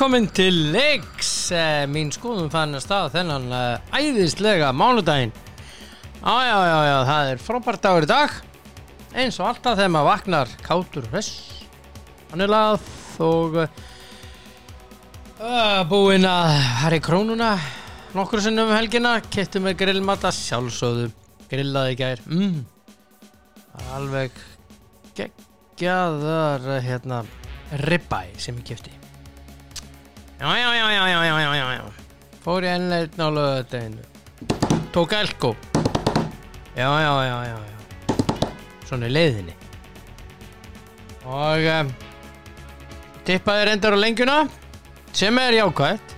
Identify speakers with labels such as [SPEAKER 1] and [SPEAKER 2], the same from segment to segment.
[SPEAKER 1] velkomin til leiks eh, Mín skoðum fann að stað þennan eh, æðislega mánudaginn. Já, já, já, já, það er frábært dagur í dag. Eins og alltaf þegar maður vaknar kátur hress. Þannig lað og uh, búinn að í krónuna nokkur sinnum um helgina. Kettum með grillmata sjálfsögðu. Grillaði gær. Mm. Er Alveg geggjaðar hérna ribbæ sem ég kefti já, já, já, já, já, já, já. Fór í ennleitn á löðadeinu. Tók elko. Já, já, já, já, já. Svona í leiðinni. Og um, tippaði reyndar á lengjuna, sem er jákvæmt.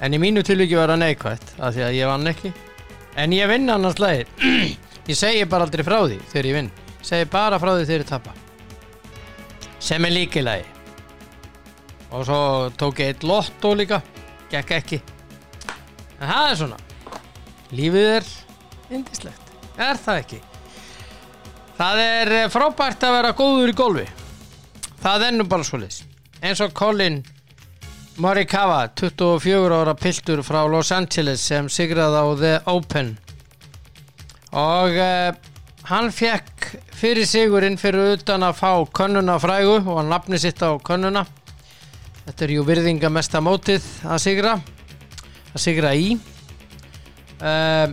[SPEAKER 1] En í mínu tilviki var það neikvæmt, af því að ég vann ekki. En ég vinn annars lægir. Ég segi bara aldrei frá því þegar ég vinn. Ég segi bara frá því þegar ég tapar. Sem er líkilægi og svo tók ég eitt lotto líka. Gekk ekki. En það er svona. Lífið er indislegt, er það ekki? Það er eh, frábært að vera góður í golfi. Það er nú bara svo leys eins og Colin Morikawa 24 ára piltur frá Los Angeles sem sigraði á The Open. Og uh, hann fekk fyrir sigurinn fyrir utan að fá könnuna frægu og hann nafni sitt á könnuna þetta er jú virðinga mesta mótið að sigra að sigra í. Uh,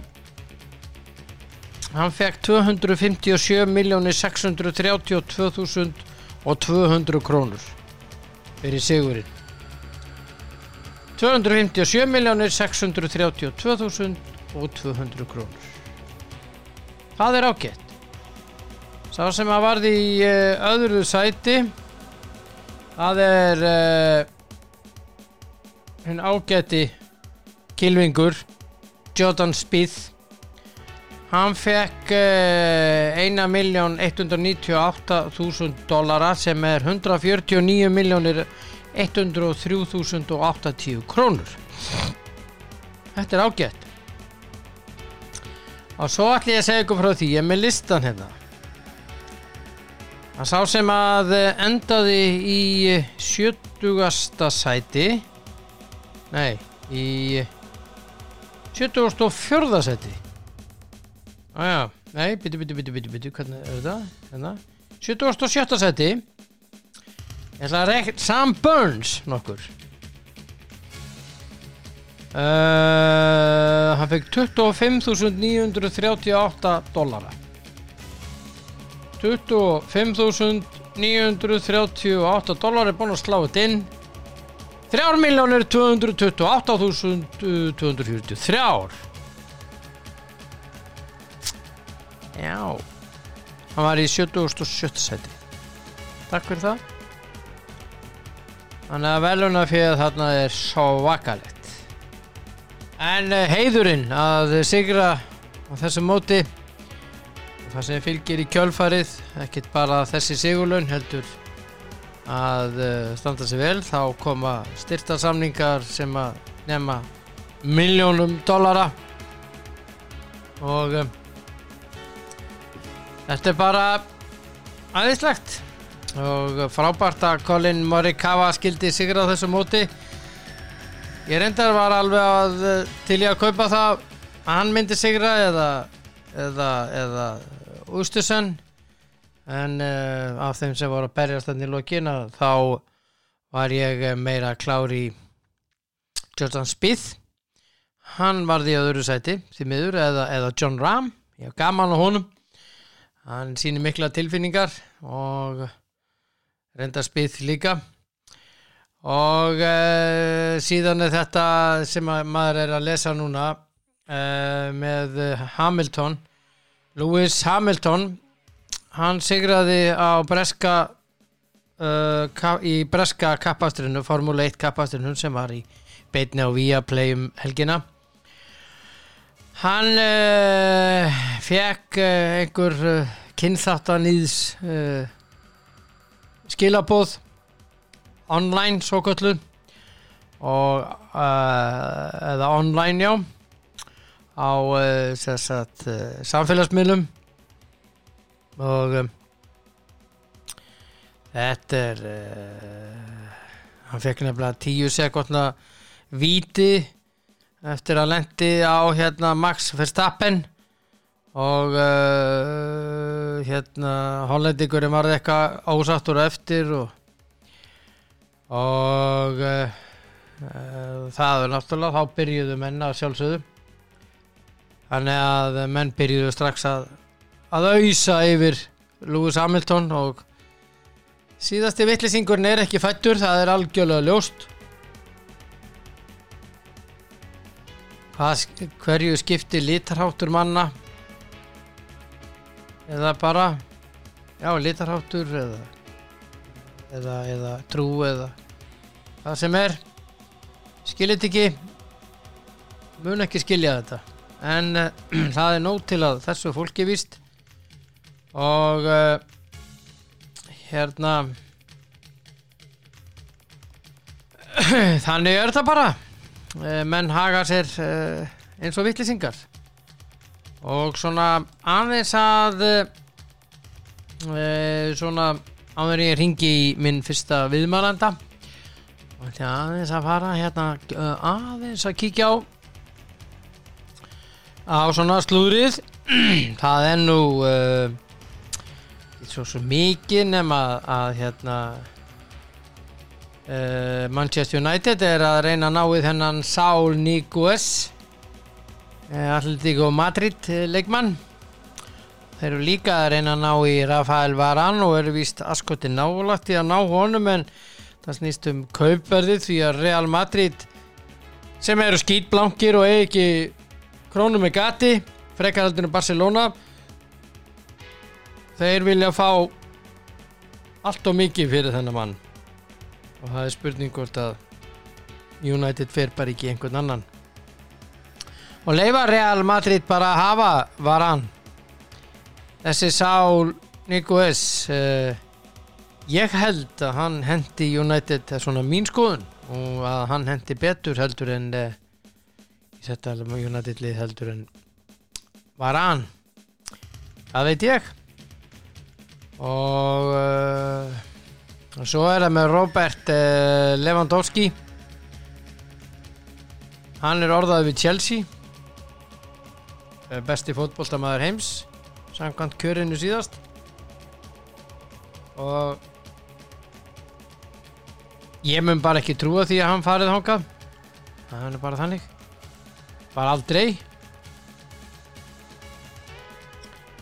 [SPEAKER 1] hann fekk 257.632.200 krónur fyrir sigurinn. 257.632.200 krónur. Það er ágætt. Sá sem að varði í uh, öðru sæti það er uh, hinn ágætti kilvingur Jordan Spieth. Hann fekk uh, 1.198.000 dollara sem er 149.103.080 krónur. Þetta er ágætt. Og svo ætlum ég að segja ykkur frá því ég er með listan hérna Það sá sem að endaði í 70. sæti Nei, í 74. sæti Æja, nei, byttu, byttu, byttu, byttu, hvernig er þetta? Hérna, 77. sæti Ég ætla að rekna Sam Burns nokkur uh, Hann fekk 25.938 dollara 25.938 dólar er búin að slá þetta inn. 3.228.243 Já Hann var í 77. seti Takk fyrir það. Þannig að veluna fyrir þarna er svakalett En eh, heiðurinn að sigra á þessu móti það sem fylgir í kjölfarið ekkert bara þessi sigurlaun heldur að uh, standa sig vel þá koma styrtarsamningar sem að nefna miljónum dollara. Og um, þetta er bara aðeinslegt og frábært að Colin Morikawa skildi sigra á þessu móti. Ég reyndar var alveg að til ég að kaupa það að hann myndi sigra eða eða, eða Ústusen en uh, af þeim sem voru að berjast þannig í lokina þá var ég meira klár í Jordan Spieth. Hann var því öðru sæti því miður eða, eða John Rahm. Ég hef gaman á honum. Hann sýnir mikla tilfinningar og reyndar Spieth líka. Og uh, síðan er þetta sem maður er að lesa núna uh, með Hamilton Lewis Hamilton hann sigraði á breska uh, í breska kappastrinu, Formule 1 kappastrinu sem var í beitni á Viaplay um helgina. Hann uh, fekk uh, einhver uh, kynþáttanýðs uh, skilabóð online svo kallu og uh, eða online já á uh, sagt, uh, samfélagsmiðlum. Og um, þetta er uh, hann fekk nefnilega tíu sekundna víti eftir að lendi á hérna Max Verstappen. Og uh, hérna hollendingurinn var eitthvað ásattur eftir og og uh, það er náttúrulega þá byrjuðu menn að sjálfsögðu þannig að menn byrjuðu strax að að auðsa yfir Lewis Hamilton og síðasti vittlýsingurinn er ekki fættur það er algjörlega ljóst. Hvað, hverju skipti litarháttur manna? Eða bara já litarháttur eða, eða, eða trú eða það sem er. Skiljið ekki? Mun ekki skilja þetta en uh, það er nóg til að þessu fólki víst. Og uh, hérna þannig er þetta bara. Uh, menn haga sér eins og vittlisingar og svona aðeins að svona áður ég ringi í minn fyrsta viðmælanda og aðeins að fara hérna aðeins að kíkja á á svona slúrið það er nú uh, svo, svo mikið nema að, að hérna uh, Manchester United er að reyna að ná í þennan Saul Niguez uh, Atletico Madrid leikmann. Þeir eru líka að reyna að ná í Rafael Varane og eru vist askoti nálagt í að ná honum en það snýst um kaupverðið því að Real Madrid sem eru skýtblankir og ekki krónum með gati frekaraldinu Barcelona. Þeir vilja fá allt og mikið fyrir þennan mann. Og það er spurning hvort að United fer bara ekki einhvern annan. Og leifa Real Madrid bara að hafa varan þessi Sál Nikoes uh, eh, ég held að hann hendi United það er svona mín skoðun og að hann hendi betur heldur en uh, ég setta alveg mjög United-lið heldur en var hann það veit ég. Og uh, og svo er það með Robert uh, Lewandowski. Hann er orðað við Chelsea. Uh, besti fótbóltamæður heims samkvæmt kjörinu síðast. Og ég mun bara ekki trúa því að hann farið hókað það er bara þannig bara aldrei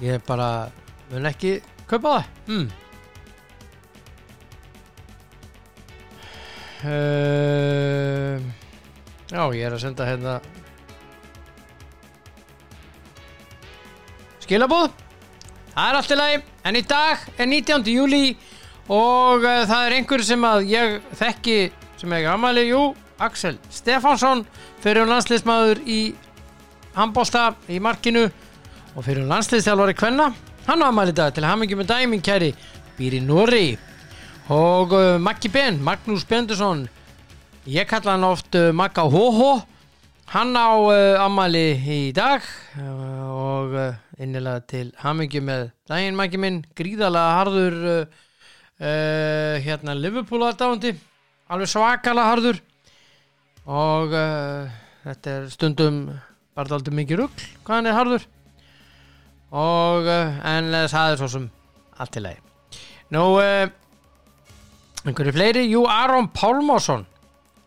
[SPEAKER 1] ég bara mun ekki kaupa það hmm. uh, já ég er að senda hérna skilabóð það er allt í lagi en í dag er 19. júli og uh, það er einhver sem að ég þekki sem er gamali, jú Axel Stefánsson fyrir um landsliðsmaður í handbólsta í markinu og fyrir um landsliðstjálfari Kvenna. Hann var maður í dag til mikið með dæming kæri býr í Nóri og uh, Maggi Ben, Magnús Björndursson ég kalla hann oft uh, Magga Hóhó hann á uh, ammali í dag uh, og uh, innilega til hamingi með daginn Maggi minn, gríðalega harður uh, hérna Liverpool aðdáðandi alveg svakalega harður og uh, þetta er stundum bara aldrei mikið ruggl hvað hann er harður? Og uh, en það er svo sem allt til lagi. Nú uh, einhverju fleiri, jú Aron Pálmásson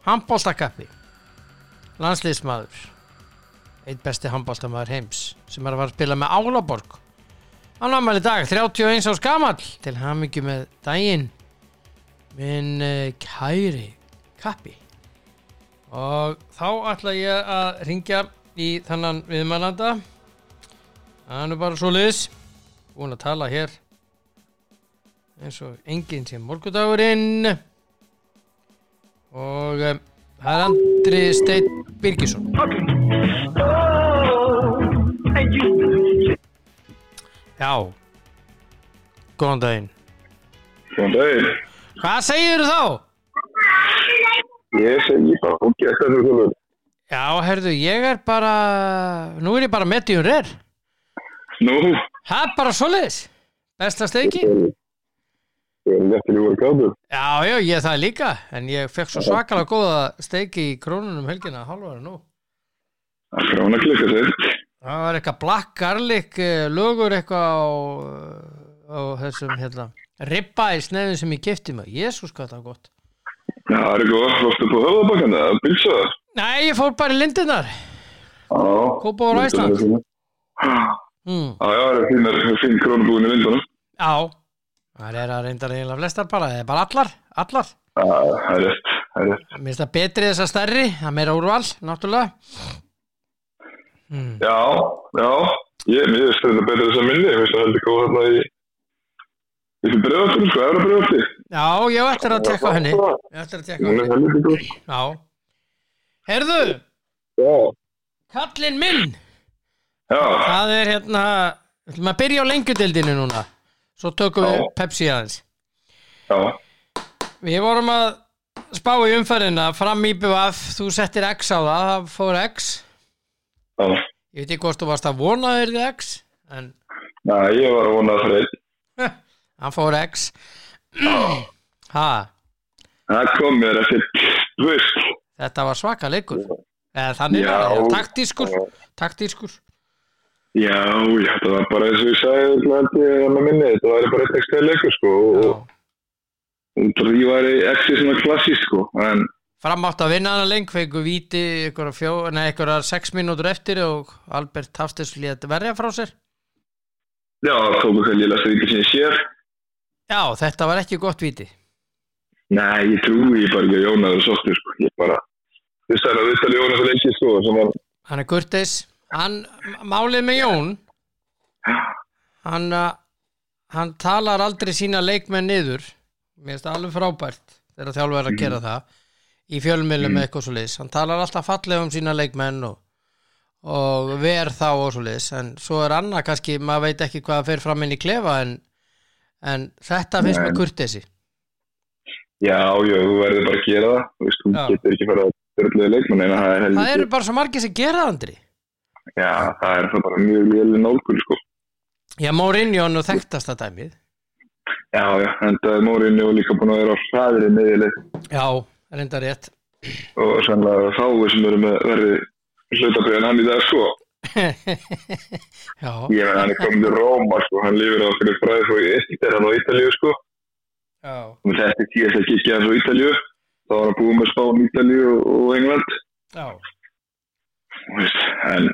[SPEAKER 1] handbólstakappi landsliðsmaður. Einn besti handbólstamæður heims sem er að fara að spila með Álaborg. Hann var með í dag 31 árs gammal til ham ekki með daginn. Minn kæri kappi og þá ætla ég að ringja í þannan viðmælanda. Það er bara svo liðs búin að tala hér eins og enginn sem morgudagurinn og um, það er Andri Steit Birgisson. Já. Góðan daginn.
[SPEAKER 2] Góðan daginn.
[SPEAKER 1] Hvað segir þú þá?
[SPEAKER 2] Ég segi bara ok, þetta er svona.
[SPEAKER 1] Já, herðu, ég er bara, nú er ég bara medium rare.
[SPEAKER 2] Nú?
[SPEAKER 1] Er bara svoleiðis. Besta steiki?
[SPEAKER 2] Ég er í voru kátur.
[SPEAKER 1] Já, já, ég það líka en ég fekk svo svakalega góða steiki í krónunum helgina, halvara nú
[SPEAKER 2] Það er grána klikka sér.
[SPEAKER 1] Það var eitthvað black garlic eh, lögur eitthvað á, á þessum hérna ribba í snefin sem ég kefti mig Jésús hvað það var gott
[SPEAKER 2] Já, það er góð. Varstu på höfðabakkan eða bilsaðar?
[SPEAKER 1] Nei, ég fór bara í lindinar
[SPEAKER 2] Já.
[SPEAKER 1] Kópavogur, Æsland. mm.
[SPEAKER 2] Já, já, það er fínar, fín krónubúin í vindunum.
[SPEAKER 1] Já, það er að reynda eiginlega flestar bara, það er bara allar, allar
[SPEAKER 2] Já, það er rétt, það er rétt.
[SPEAKER 1] Mér finnst það betri þess að stærri, það er meira úrval, náttúrulega mm.
[SPEAKER 2] Já, já, ég, finnst þetta betur þess að minni, ég finnst það heldur góð þarna í, í bregðartum, sko.
[SPEAKER 1] Já, ég á eftir að tekka henni. Ég á eftir að tekka henni. Já. Herðu,
[SPEAKER 2] Já,
[SPEAKER 1] kallinn minn.
[SPEAKER 2] Já,
[SPEAKER 1] Það er hérna Við ætlum að byrja á lengjudildinu núna. Svo tökum við
[SPEAKER 2] Já.
[SPEAKER 1] Pepsi aðeins.
[SPEAKER 2] Já,
[SPEAKER 1] Við vorum að spá í umferðina Fram í BVF, þú settir X á það Það fór X.
[SPEAKER 2] Já.
[SPEAKER 1] Ég veit ekki hvort þú varst að vona þér X En
[SPEAKER 2] Næ, ég var að vona einn.
[SPEAKER 1] hann fór X Ha,
[SPEAKER 2] Það kom mér eftir, þú veist.
[SPEAKER 1] þetta var svaka leikur Eða þannig,
[SPEAKER 2] Já.
[SPEAKER 1] já, taktískur Taktískur
[SPEAKER 2] Já, já, það var bara eins og ég sagði, það ég að með minni, þetta var bara eitt ekstra leikur, sko,
[SPEAKER 1] Já.
[SPEAKER 2] og það var exi svona klassísk, sko, en
[SPEAKER 1] Fram átt að vinna hana leng, fengu víti ykkur ykkur sex mínútur eftir og Albert Hafstes lét verja frá sér.
[SPEAKER 2] já, það tók okkur lilla stríki sem ég sér.
[SPEAKER 1] Já, þetta var ekki gott víti.
[SPEAKER 2] Nei, ég trúi bara ekki að Jónas er sóttur, sko, ég bara, þú veist það er að viðtali er leikið, sko, sem var,
[SPEAKER 1] Hann er kurteis. Hann, málið með Jón, hann, uh, hann talar aldrei sína leikmenn niður. Mér finnst það alveg frábært þegar þjálfur er að gera það í fjölmiðlum með eitthvað svo liðs. Hann talar alltaf fallega um sína leikmenn og, og ver þá og svo liðs. En svo er annað kannski, maður veit ekki hvað fer fram inn í klefa en, en þetta finnst
[SPEAKER 2] Nei.
[SPEAKER 1] mér kurteisi.
[SPEAKER 2] já, já, þú verður bara að gera það, þú veist, þú getur ekki fara að dörðlega leikmann, en það er heldur,
[SPEAKER 1] Það eru bara svo margir sem gera það, Andri.
[SPEAKER 2] já, það er það bara mjög léli nálgun, sko.
[SPEAKER 1] Já, Mourinho er nú þekktasta dæmið.
[SPEAKER 2] Já, já, en það er Mórinni og líka búin að vera á hraðri miðileg
[SPEAKER 1] Já, reynda rétt.
[SPEAKER 2] og sannlega fáið sem eru með verði hlutabriðan hann í dag, sko. Ég menn, hann er komin til Róma, sko, hann lifir á fyrir fræði svo í Ístir hann á Ítalíu, sko. Og þetta er tíðast að kikja hans á Ítalíu, þá var hann búið með Spán, Ítalíu og, og England.
[SPEAKER 1] já,
[SPEAKER 2] Þú En,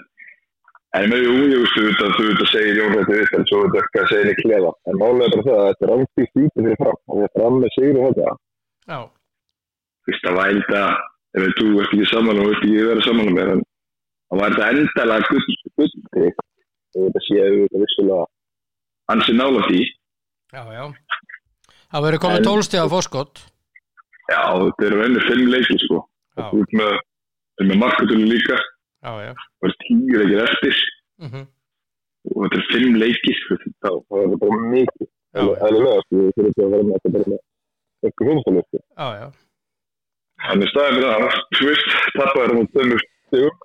[SPEAKER 2] en með veist, þú veit að þú að segja Jón Rætti en svo veit ekki að segja henni klefa. En málega bara það að þetta er ánstíkt lítið fyrir fram. Það er fram með sigur og þetta.
[SPEAKER 1] já,
[SPEAKER 2] Þú veist, væri þetta, ef þú ert ekki saman og vilt ekki vera saman með, en það væri þetta endalega gull, gull, þetta séu vissulega ansi nála því.
[SPEAKER 1] já, já. Það verður komið á fórskott.
[SPEAKER 2] Já, þetta eru ennur fimm leikir, sko. Þú ert með, er með markatölu líka, það er tíu leikir eftir
[SPEAKER 1] Mm
[SPEAKER 2] og þetta er fimm þú veist, þá er þetta bara mikið. Það er sko, þurfum að vera með þetta bara með eitthvað
[SPEAKER 1] já.
[SPEAKER 2] Þannig staðið með það, þú veist, tappaður hann á tveimur stigum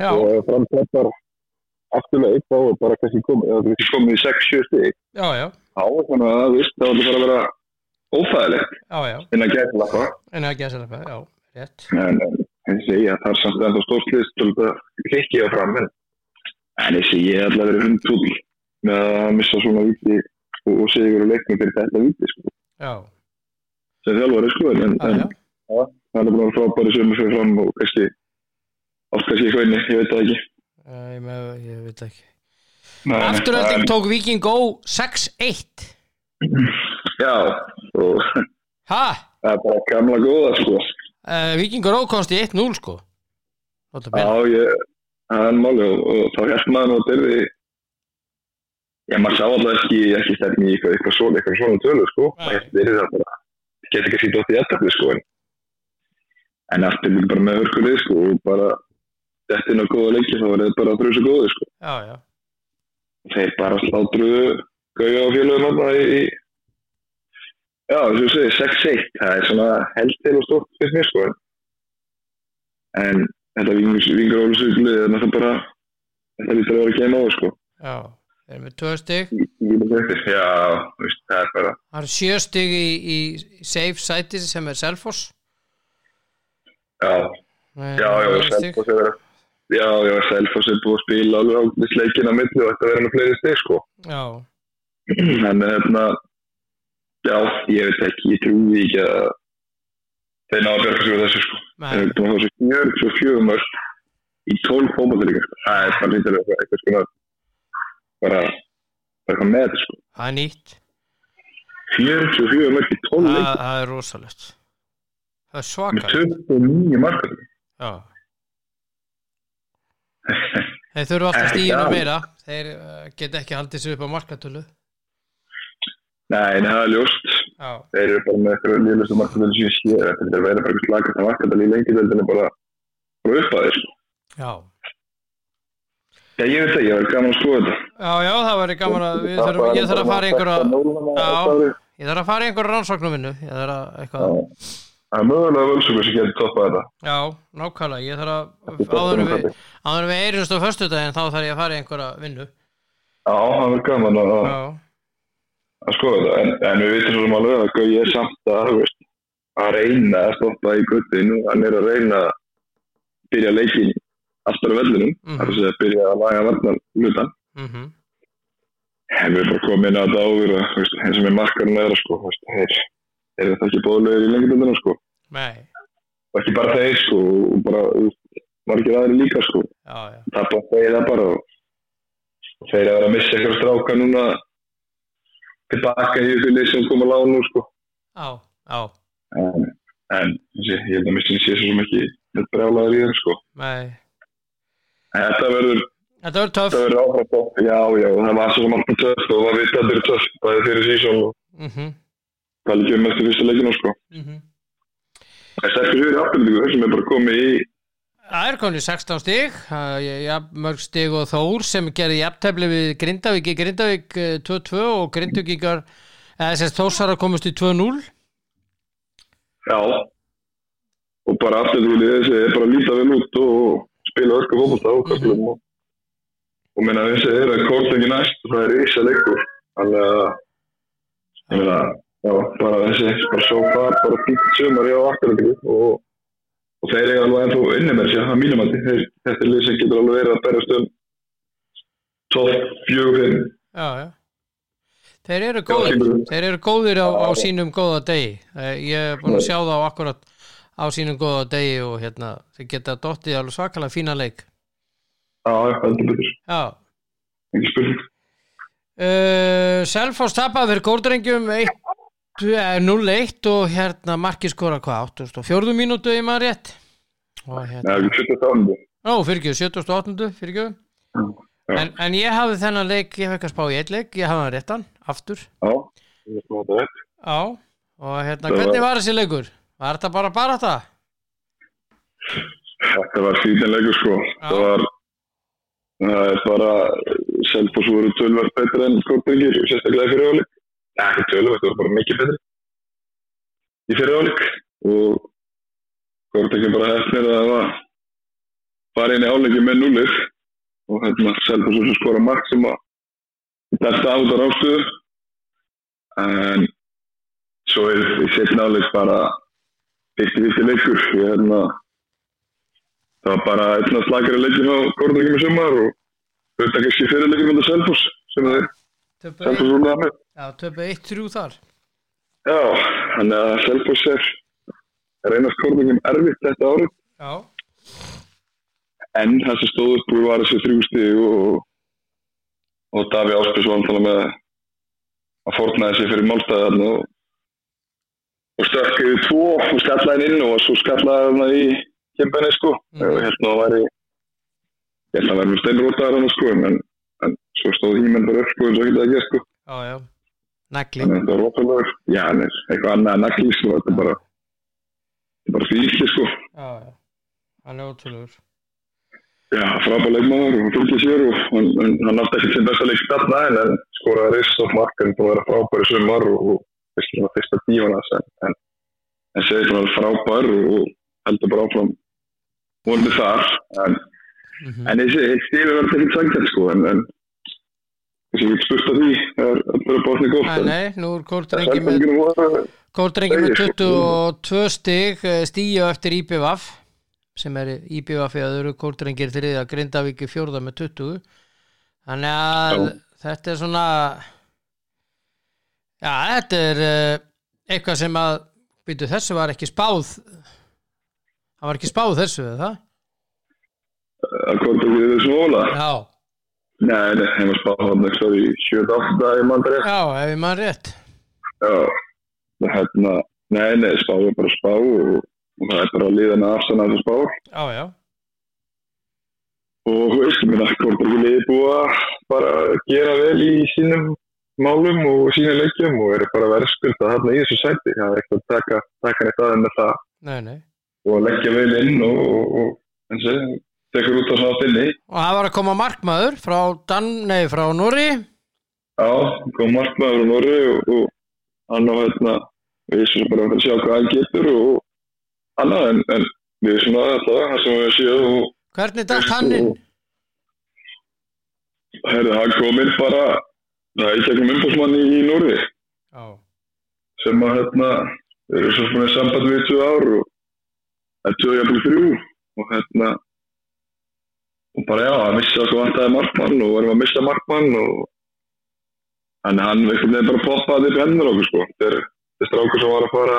[SPEAKER 1] Já,
[SPEAKER 2] og fram tappar afturlega þá er bara kannski komið, komið í 6-7 stig.
[SPEAKER 1] já, já,
[SPEAKER 2] er þannig að það, veist, það var bara að vera ófæðilegt inn að gæta það.
[SPEAKER 1] En það gæsa þetta, já, rétt.
[SPEAKER 2] En en, ég segi að það er samt ennþá stórslist til að klikki á fram. En, en ég segi er allavega verið hundfúll með að missa svona viti og, og sigur og leiknum fyrir þetta viti, sko.
[SPEAKER 1] Já,
[SPEAKER 2] Sem þjálfari, sko, en, en það er að frábæri sömu fyrir fram og kannski oft kannski eitthvað inni, ég veit það ekki.
[SPEAKER 1] Ég, með, ég veit ekki.
[SPEAKER 2] Nei,
[SPEAKER 1] Afturölding
[SPEAKER 2] en-
[SPEAKER 1] tók Viking Go 6-1.
[SPEAKER 2] Já, og
[SPEAKER 1] Ha?
[SPEAKER 2] það er bara gamla góða, sko.
[SPEAKER 1] Uh, Vikingur Ó komst í 1-0, sko.
[SPEAKER 2] Já, ég, það er máli og, og þá hérst maður að dyrði Já, maður sá alltaf ekki, ekki stefni í eitthvað, eitthvað svona, eitthvað svona tölu, sko. Það dyrði það bara, geti ekki sýtt átt í ettarfi, sko. En, en aftur líka bara með hörkulið, sko, og bara þetta inn á góða leiki, þá var þetta bara að drösa góðu, sko.
[SPEAKER 1] Já, já.
[SPEAKER 2] Þeir bara slátruðu gauja á félögum þarna í, Já, ég segi, 6-1, það er svona held til og stórt fyrir mér, sko. En þetta vingur, vingur ólusugli, þannig að það bara, þetta lítur að vera að geima á, sko.
[SPEAKER 1] Já, þeir eru með tvö
[SPEAKER 2] þú veist, það er
[SPEAKER 1] það sjö stig í, í safe sæti sem er Selfoss
[SPEAKER 2] já, já, já, Selfoss er verið já, já, Selfoss er búið að spila alveg á sleikin á milli og þetta verður með fleiri steg, sko.
[SPEAKER 1] Já,
[SPEAKER 2] en hérna já, ég veit ekki, ég trúi ekki að þeir ná að bjarga sig úr þessu, sko.
[SPEAKER 1] Nei.
[SPEAKER 2] þeir eru búin að fá sér 44 mörg í 12 fótballíka, sko. Það er bara lítið eitthvað, eitthvað sko bara, bara eitthvað með þetta, sko.
[SPEAKER 1] Það er nýtt.
[SPEAKER 2] 44 mörg í 12
[SPEAKER 1] það,
[SPEAKER 2] leik
[SPEAKER 1] það er rosalegt. Það er
[SPEAKER 2] með
[SPEAKER 1] svakar
[SPEAKER 2] 29 markar
[SPEAKER 1] já þeir þurfa alltaf
[SPEAKER 2] Ekki
[SPEAKER 1] stíðina
[SPEAKER 2] alveg.
[SPEAKER 1] meira þeir uh, get ekki haldið sér upp á markatölu
[SPEAKER 2] Nei, það er ljóst.
[SPEAKER 1] já,
[SPEAKER 2] Þeir eru bara með eitthvað líðlustu markadölu sem ég sé. Þetta er verið bara eitthvað slagast að markadölu í lengjadöldinu bara, bara upp að þeir. Sko.
[SPEAKER 1] já
[SPEAKER 2] Já, ég veit það, ég verður gaman að skoða þetta.
[SPEAKER 1] Já, já, það væri gaman að þurfum, ég þarf að fara einhverja Já. ég þarf að fara einhverja rannsóknum vinnu ég þarf að eitthvað
[SPEAKER 2] Það er mögulega völsugur sem getur toppað þetta.
[SPEAKER 1] Já, nákvæmlega, ég þarf að áður við, áður við eyrumst á föstudaginn þá þarf ég að fara í einhverja vinnu
[SPEAKER 2] Já, það verður gaman að, að skoða þetta. En, en við veitum svo sem alveg að Gauji er samt að, veist, að reyna að stoppa í guttinu. Hann er að reyna að byrja leikin aftur á vellinum.
[SPEAKER 1] Mhm.
[SPEAKER 2] Það er að segja að byrja að laga varnar hlutan.
[SPEAKER 1] mhm,
[SPEAKER 2] En við erum bara komið inn að þetta áður að, veist, eins og með markarinn er sko, þú veist, þeir, þeir eru þetta ekki bóðlegir í lengjadöldinu, sko.
[SPEAKER 1] nei,
[SPEAKER 2] Og ekki bara þeir, sko, og bara, margir aðri líka, sko.
[SPEAKER 1] já, já,
[SPEAKER 2] Það bara þeir það bara og, þeir að vera að missa eitthvað stráka núna tilbaka í þessu lið sem kom að lána nú, sko.
[SPEAKER 1] já, já,
[SPEAKER 2] En, en ég held að missin sé svo ekki þetta brjálaður í þeim, sko.
[SPEAKER 1] nei
[SPEAKER 2] En þetta verður,
[SPEAKER 1] Þetta verður töff
[SPEAKER 2] þetta verður áfram topp. Já, já, það var svo alltaf töff og það veit að þetta er töff. Það er fyrir sísón og
[SPEAKER 1] mhm,
[SPEAKER 2] það er ekki um eftir fyrsta leikinu, sko.
[SPEAKER 1] mhm.
[SPEAKER 2] Það er sterkur fyrir afturlíku sem er bara komið í
[SPEAKER 1] Það er konið 16 stig. Það er jafn mörg stig og Þór sem gerði jafntefli við Grindavík í Grindavík eh, 2-2 og Grindavíkar eða þess að Þórsara komist í 2-0
[SPEAKER 2] Já. Og bara afturlíku þessi er bara að líta vel út og spila örka fókbalta og köflum og, og minna þessi er að kort ekki næst og það er ísa leikur. Þannig að já, bara þessi bara far, bara fýtt sumar hjá afturlíku og, og þeir eru alveg ennþá inni með sér, það er mínum að þetta er lið sem getur alveg verið að berast um 12, 4, 5
[SPEAKER 1] Já, já. Þeir eru góðir, þeir eru góðir á, á sínum góða degi. Eh, Ég er búin að sjá það á akkurat á sínum góða degi og hérna þeir geta dottið alveg svakalega fína leik.
[SPEAKER 2] Já, heldur betur,
[SPEAKER 1] Já.
[SPEAKER 2] Ekki spurning.
[SPEAKER 1] Uh, Selfoss tapaði fyrir górdrengjum 1, eh, 0-1 og hérna marki skora hvað 84 mínútu í maður rétt og
[SPEAKER 2] Nei,
[SPEAKER 1] hérna,
[SPEAKER 2] það ánum
[SPEAKER 1] ó fyrirgjöf 78. fyrirgjöf en, en ég hafði þennan leik, ég hef ekki að spá í eitt leik ég hafði hann réttan, aftur
[SPEAKER 2] Já, ég hvað þetta er
[SPEAKER 1] Já, og hérna,
[SPEAKER 2] Það
[SPEAKER 1] hvernig
[SPEAKER 2] var-
[SPEAKER 1] þessi leikur? Var þetta bara bara þetta?
[SPEAKER 2] Þetta var fítinleikur sko.
[SPEAKER 1] Já.
[SPEAKER 2] Það var það er bara Selfoss voru tölvar betra en Kortengir sérstaklega í fyriráleik. Nei, ekki tölvar, þetta voru bara mikið betri. Í fyriráleik og Kortengir bara hefnir að það var fara inn í áleiki með núlir og hérna Selfoss voru skora mark sem að þetta át á rástuðu en svo er í setna áleik bara fyrsti fyrsti leikur. Ég hérna það var bara einn af slagari leikin á Kortengum í sumar og er kannski fyrir leikin með sem
[SPEAKER 1] Töpu
[SPEAKER 2] Selfoss voru það með
[SPEAKER 1] Já, töpu 1-3 þar.
[SPEAKER 2] Já, þannig að Selfoss er einast Kortengum erfitt þetta árið.
[SPEAKER 1] Já,
[SPEAKER 2] en það sem stóð upp úr var þessi þrjú stig og og Daví Áspils var að með að fornaði sig fyrir málstæðan og og stökkið tvo og skallaði inn og svo skallaði hann í kempenni sko.
[SPEAKER 1] Mhm.
[SPEAKER 2] og hérna væri ég að það væri steinrótaðar hann sko en, en svo stóð hímenn bara upp sko eins og ekki það að gera sko.
[SPEAKER 1] Já, já. Nagli.
[SPEAKER 2] Þannig að þetta var rótalegur já en eitthvað annað en nagli sko þetta er bara þetta er bara fíli sko.
[SPEAKER 1] Já, já, hann er ótrúlegur.
[SPEAKER 2] Já, frábæð leikmaður og fylgir sér og hann, átti ekki sem besta leik þarna en, skoraði rist og markan búin að vera frábær í sumar og, og fyrst var fyrsta tífana en, en, en segir hann að frábær og, og heldur bara áfram vonið þar en,
[SPEAKER 1] mm
[SPEAKER 2] en þessi stífi verður ekki sangjart sko en, en Þessi ekki spurt að því, það er bara bátni gótt.
[SPEAKER 1] Nei, nei, nú er Kóldrengi með, með 22 stig stíu eftir IBVF sem er IBVF eða þau eru Kóldrengir þriða, Grindavík í fjórða með 20 þannig að
[SPEAKER 2] Já.
[SPEAKER 1] þetta er svona já, þetta er uh, eitthvað sem að byrju þessu var ekki spáð það var ekki spáð þessu, eða það?
[SPEAKER 2] Að hvort ekki þið svóla.
[SPEAKER 1] Já,
[SPEAKER 2] Nei, nei, heim að spá hann ekki svo í 7-8 í mandar
[SPEAKER 1] já, ef ég mann rétt.
[SPEAKER 2] Já, hérna, nei, nei, spá er bara spá og, og það er bara að líða með afstæðan að það spá.
[SPEAKER 1] Já, já,
[SPEAKER 2] Og þú veist, mér er hvort ekki liði búið að bara gera vel í sínum málum og sínum leikjum og eru bara verðskulda þarna í þessu sæti. Það er ekkert að taka, taka neitt aðeins með það.
[SPEAKER 1] Nei, nei.
[SPEAKER 2] Og leggja vel inn og, og, og tekur út á sátt inni.
[SPEAKER 1] og það var að koma markmaður frá Dan, nei, frá Núri
[SPEAKER 2] Já, kom markmaður á Norri og, og hann á hérna, við sem bara að sjá hvað hann getur og annað en, en við sem að þetta, það sem við séum
[SPEAKER 1] hvernig dætt hann inn?
[SPEAKER 2] Herði, hann kom inn bara, það er ekki ekki umbúrsmann í, í
[SPEAKER 1] Já,
[SPEAKER 2] sem að hérna, eru svo svona í samband við í tvö ár og það er tvö jafnvel þrjú og hérna og bara já, að missa svo vantaði markmann og varum að missa markmann og þannig að hann einhvern veginn bara poppaði upp í hendur okkur sko. Þetta er, er strákur sem var að fara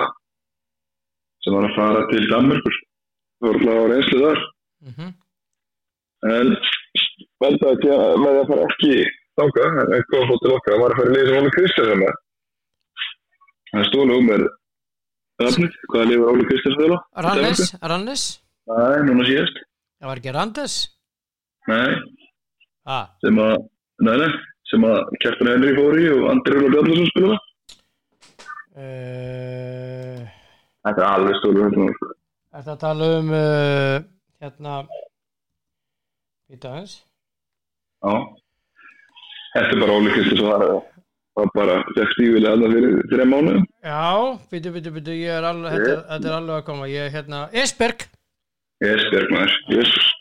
[SPEAKER 2] sem var að fara til Danmarkur það var alltaf á reynslu þar.
[SPEAKER 1] Mhm.
[SPEAKER 2] En veldaði til að með því að fara ekki þáka, en eitthvað fótt til okkar. Hann var að fara í liði sem Óli Kristjánsson með hann stóla um mér Rafnir, hvaða lið var Óli Kristjánsson?
[SPEAKER 1] Rannes, Rannes.
[SPEAKER 2] Nei, núna síðast.
[SPEAKER 1] Það var ekki Randes
[SPEAKER 2] Nei,
[SPEAKER 1] ah,
[SPEAKER 2] sem að nei, nei, sem að Kjartan Henry fór í og Andri Rúla Bjarnason spila
[SPEAKER 1] uh,
[SPEAKER 2] Þetta er alveg stólu
[SPEAKER 1] er það að tala um uh, hérna Býta aðeins.
[SPEAKER 2] Já. Þetta er bara Óli Kristjánsson var, var bara fekk stífilega alltaf fyrir þreja mánu
[SPEAKER 1] Já, býtu, býtu, býtu, ég er alveg þetta, er alveg að koma, ég er hérna Esberg,
[SPEAKER 2] Yes, Bergmaður, Jesus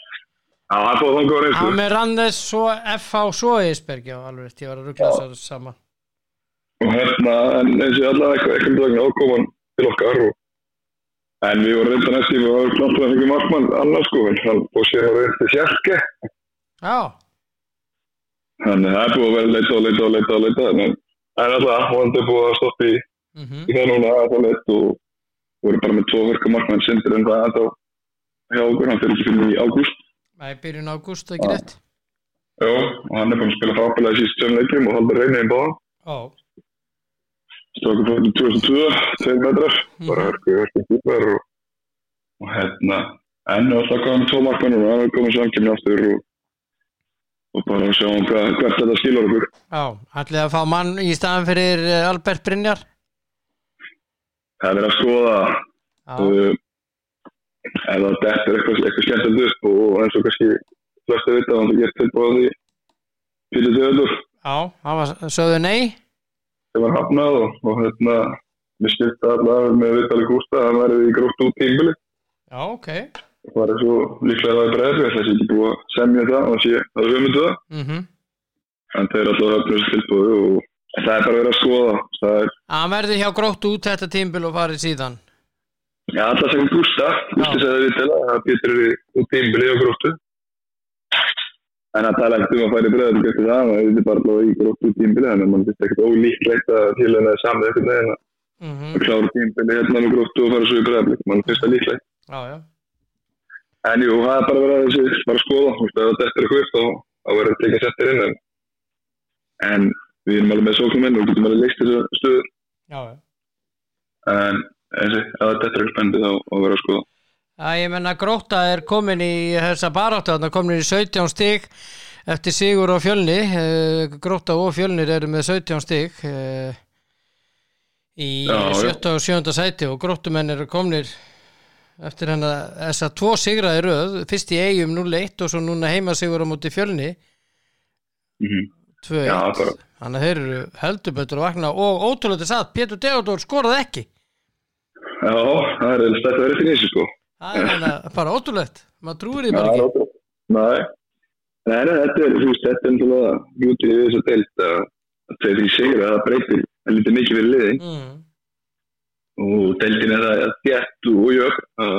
[SPEAKER 2] það er búið
[SPEAKER 1] hann
[SPEAKER 2] reynslu
[SPEAKER 1] með Rannes svo FH svo Esberg, já, alveg ég var að ruggla þessar saman.
[SPEAKER 2] Og hérna, en eins og allavega eitthvað eitthvað daginn ákoman til okkar og, en við vorum reynda næst í við varum klátt að fengja markmann annars sko en hann búið sér að til sjálfke
[SPEAKER 1] Já,
[SPEAKER 2] þannig að það er búið að vera leita og leita og leita og leita en, en alltaf, hann er búið að stoppa í,
[SPEAKER 1] mhm,
[SPEAKER 2] í það núna það leitt og voru bara með tvo verka markmann sindur en það enda hjá okkur, hann ekki fyrir í ágúst
[SPEAKER 1] það er byrjun ágúst, ekki
[SPEAKER 2] Já.
[SPEAKER 1] rétt
[SPEAKER 2] Jó, og hann er búin að spila frábælega í síst tveim leikjum og halda reyna í báðan
[SPEAKER 1] Já,
[SPEAKER 2] Strákur frá 2002, 2 metrar,
[SPEAKER 1] Mhm.
[SPEAKER 2] bara hörku, hörku kýpar og, og hérna, enn og alltaf komið tvo markmannur og hann er komið samkjöfni aftur og, og bara að sjá um hvað, hvert þetta skilur okkur.
[SPEAKER 1] já, ætlið að fá mann í staðan fyrir eh, Albert Brynjar
[SPEAKER 2] Það er að skoða
[SPEAKER 1] Já,
[SPEAKER 2] uh, ef það dettur eitthvað, eitthvað skemmtilegt upp og eins og kannski flestu vita að hann getur tilbúið fyrir döður
[SPEAKER 1] já, það var, sögðu nei?
[SPEAKER 2] Sem var hafnað og, og hérna, við skipta allavega með Vitali Gústa að hann verið í grótt út tímbili.
[SPEAKER 1] Já, ok.
[SPEAKER 2] Það var svo líklega það er bregður, ég ætla ekki búið að semja það og sé að við höfum það.
[SPEAKER 1] mhm.
[SPEAKER 2] En þeir eru alltaf öfnum þessu tilbúðu og en það er bara verið að skoða. Það er,
[SPEAKER 1] verði hjá grótt út þetta tímbil og farið síðan
[SPEAKER 2] já, alltaf sem Gústa. Gústi segði við til að það býtur í út tímbili og gróttu en það tala ekkert um að færi breður eftir það, það er bara alveg í gróttu tímbili þannig að mann finnst ekkert ólíklegt að félagina er samið ekkert neginn
[SPEAKER 1] mhm,
[SPEAKER 2] að klára tímbili hérna með gróttu og fara svo í breður mann finnst það líklegt.
[SPEAKER 1] Já, já,
[SPEAKER 2] en jú, það er bara verið að þessi bara að skoða, þú veist, ef þetta er eitthvað upp þá þá verður þetta ekki settir inn en, við erum alveg með sóknumenn og getum alveg leist þessu stöðu.
[SPEAKER 1] Já, já.
[SPEAKER 2] En eins og ef þetta er spendið að skoða
[SPEAKER 1] Já, ég menna Gróta er komin í þessa baráttu, þannig komin í 17 stig eftir Sigur og Fjölni Eh, Gróta og Fjölnir eru með 17 stig eh, í
[SPEAKER 2] Já, já.
[SPEAKER 1] 7. og 7. sæti og Grótumenn eru komnir eftir hennar þessa tvo sigraði röð, fyrst í eigum 0-1 og svo núna heima Sigur á móti Fjölni
[SPEAKER 2] mm
[SPEAKER 1] 2-1
[SPEAKER 2] Já, bara-
[SPEAKER 1] þannig að þeir eru heldur betur að vakna og ótrúlega satt, Pétur Deodor skoraði ekki
[SPEAKER 2] Já, það er eða stætt að vera fyrir þessu sko.
[SPEAKER 1] það er bara ótrúlegt. Maður trúir því bara
[SPEAKER 2] það
[SPEAKER 1] ekki
[SPEAKER 2] nei, þetta er, þú veist, þetta er náttúrulega mjútið við þess að deilt að að þeir því sigur að það breytir að lítið mikið fyrir liðin.
[SPEAKER 1] Mm.
[SPEAKER 2] og deildin er að gett og jöfn að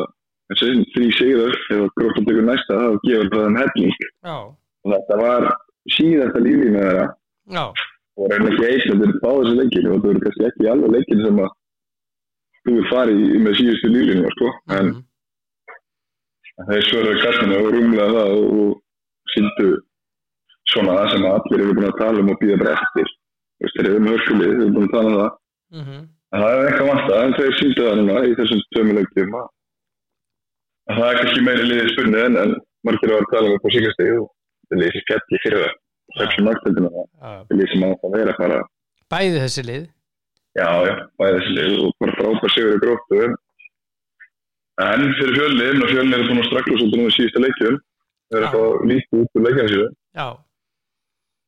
[SPEAKER 2] þessi því sigur ef grótt að tökur næsta þá gefur það helling.
[SPEAKER 1] Já,
[SPEAKER 2] og þetta var síðasta lífið með
[SPEAKER 1] já,
[SPEAKER 2] og reyna ekki einn þetta er báð þessi leikir og það eru kannski ekki alveg leikir sem að þú vil fara í með síðustu lífinu sko. en
[SPEAKER 1] mm.
[SPEAKER 2] þeir svöruðu kallinu og rúmlega það og, og síndu svona það sem allir eru búin að tala um og býða bara eftir. Þeir eru með hörkulið, þeir eru búin að tala um það.
[SPEAKER 1] Mm
[SPEAKER 2] en það er eitthvað vant en þeir síndu það núna í þessum tömulegjum að að það er kannski meiri liðið spurning en, en margir var að tala um upp á síkastegi og þetta er liðið sem fjalli fyrir það þessum margtöldina það liðið sem að það vera bara
[SPEAKER 1] Bæði þessi lið
[SPEAKER 2] já, já, bæði þessi lið og bara frábær sigur í gróttu. En fyrir fjölnið og fjölnið er búin að strakla svolítið nú í síðasta leikjum það er eitthvað lítið út úr leikjum síðu
[SPEAKER 1] Já,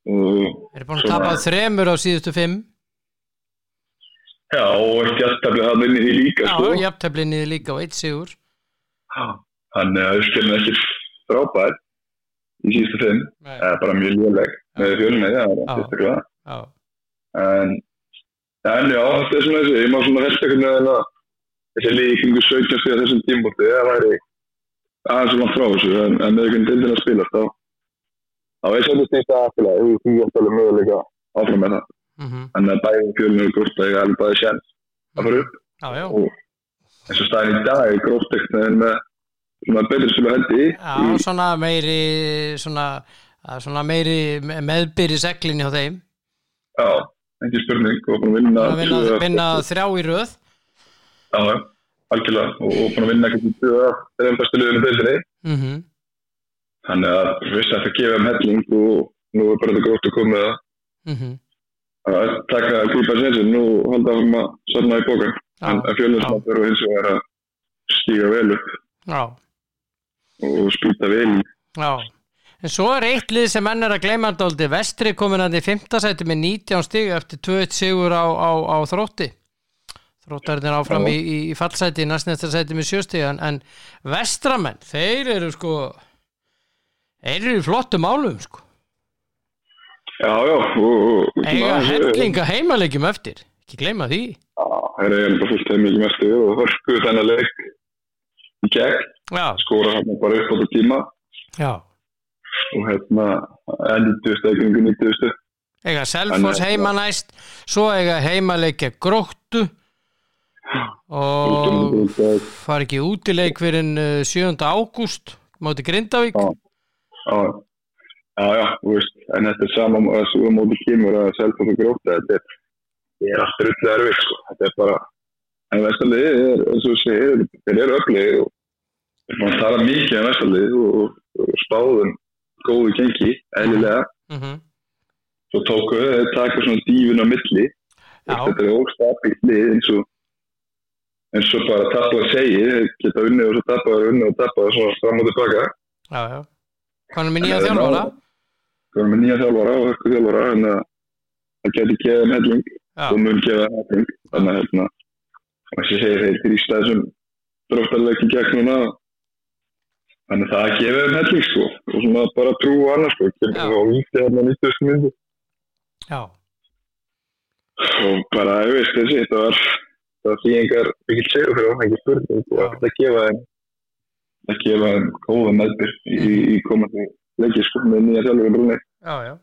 [SPEAKER 1] þeir eru búin að tapa þremur á síðustu fimm.
[SPEAKER 2] Já, og eitt jættaflið það minni því líka
[SPEAKER 1] Já,
[SPEAKER 2] sko.
[SPEAKER 1] jafnteflinni líka og eitt sigur.
[SPEAKER 2] Þannig að fjölnið er ekki frábær í síðustu fimm. Bara mjög léleg með fjölnið, já, það er sérstaklega. En, en já, þetta er svona þessi. Ég má svona velta hvernig að það- þessi líkingu 17 stíða þessum tímbóti það væri aðeins langt frá þessu en, en með einhvern dildin að spila þá þá er svolítið stíða aðfélag þú þú átt alveg möguleika áfram með það.
[SPEAKER 1] Mm
[SPEAKER 2] en að bæði fjölinu og grótt að ég alveg bæði sjans að fara upp.
[SPEAKER 1] Já.
[SPEAKER 2] og eins og staðin í dag er grótt ekkert með svona betur sem að hendi.
[SPEAKER 1] Já, svona meiri svona, að svona meiri meðbyrri seglinni á þeim.
[SPEAKER 2] Já, ekki spurning og búin að vinna
[SPEAKER 1] að vinna,
[SPEAKER 2] tvö-
[SPEAKER 1] vinna þrjá í röð.
[SPEAKER 2] Já, já, algjörlega. Og, og búin að vinna kannski tvö af þeirra bestu liðinu deildinni
[SPEAKER 1] mm
[SPEAKER 2] þannig að þú veist að það gefa um helling og nú er bara þetta grótt að koma
[SPEAKER 1] -hmm.
[SPEAKER 2] að taka að kvípa sensin nú halda hann að sanna í bókan en að fjölninsmaður og hins vegar að stíga vel upp
[SPEAKER 1] Já,
[SPEAKER 2] og spýta vel
[SPEAKER 1] já En svo er eitt lið sem enn er að gleyma dáldi Vestri komin að í 5. sæti með 19 stig eftir 2-1 sigur á, á, á þrótti. Þróttarinn er áfram í, í, í fallsæti næstnæsta sæti með 7 stig. En, en Vestramenn, þeir eru sko þeir eru í flottum málum sko.
[SPEAKER 2] Já, já svona-
[SPEAKER 1] hellinga heimalegjum eftir. Ekki gleyma því.
[SPEAKER 2] Já, það er eiginlega bara fullt heim mikið mestu og hörku þennan leik í gegn, skóra hann bara upp á þetta tíma.
[SPEAKER 1] Já
[SPEAKER 2] og hérna enditustu, ekki einhvern nýttustu
[SPEAKER 1] eiga Selfoss
[SPEAKER 2] En-
[SPEAKER 1] heima næst svo eiga heimaleikja gróttu og far ekki útileik fyrir uh, 7. ágúst móti Grindavík
[SPEAKER 2] Já. Já, já, veist, en þetta er sama að svo móti kemur að selfa fyrir gróta, þetta er, er allt rullu erfið, sko, þetta er bara, en vestalið er, eins og segir, þeir eru öflið og að tala mikið um vestalið og, og, og spáðum góðu gengi, eðlilega,
[SPEAKER 1] mm -hmm.
[SPEAKER 2] svo tóku þeir taka svona dífun á milli,
[SPEAKER 1] Já,
[SPEAKER 2] þetta er óstabilt lið eins og, eins og bara tappa að segja, geta unnið og svo tappa og unnið og tappa og svo fram og tilbaka.
[SPEAKER 1] já, já. Hvað er með nýja þjálfara?
[SPEAKER 2] Við erum með nýja þjálfara og hörku þjálfara? En að það geti geðið helling
[SPEAKER 1] Já,
[SPEAKER 2] og mun geða helling. Þannig að hérna þess að segja þeir þrýsta þessum dróttarleiki gegn núna þannig að það gefið um helling sko. Og svona bara trú annars sko. Kemur það á víti hérna 90 myndu
[SPEAKER 1] já,
[SPEAKER 2] og bara, ég veist þessi, þetta var það var því engar mikill segur fyrir ofengi spurning og þetta gefa þeim að gefa þeim góða meðbyr í, í komandi leiki sko með nýja þjálfur í brunni.
[SPEAKER 1] Já, já.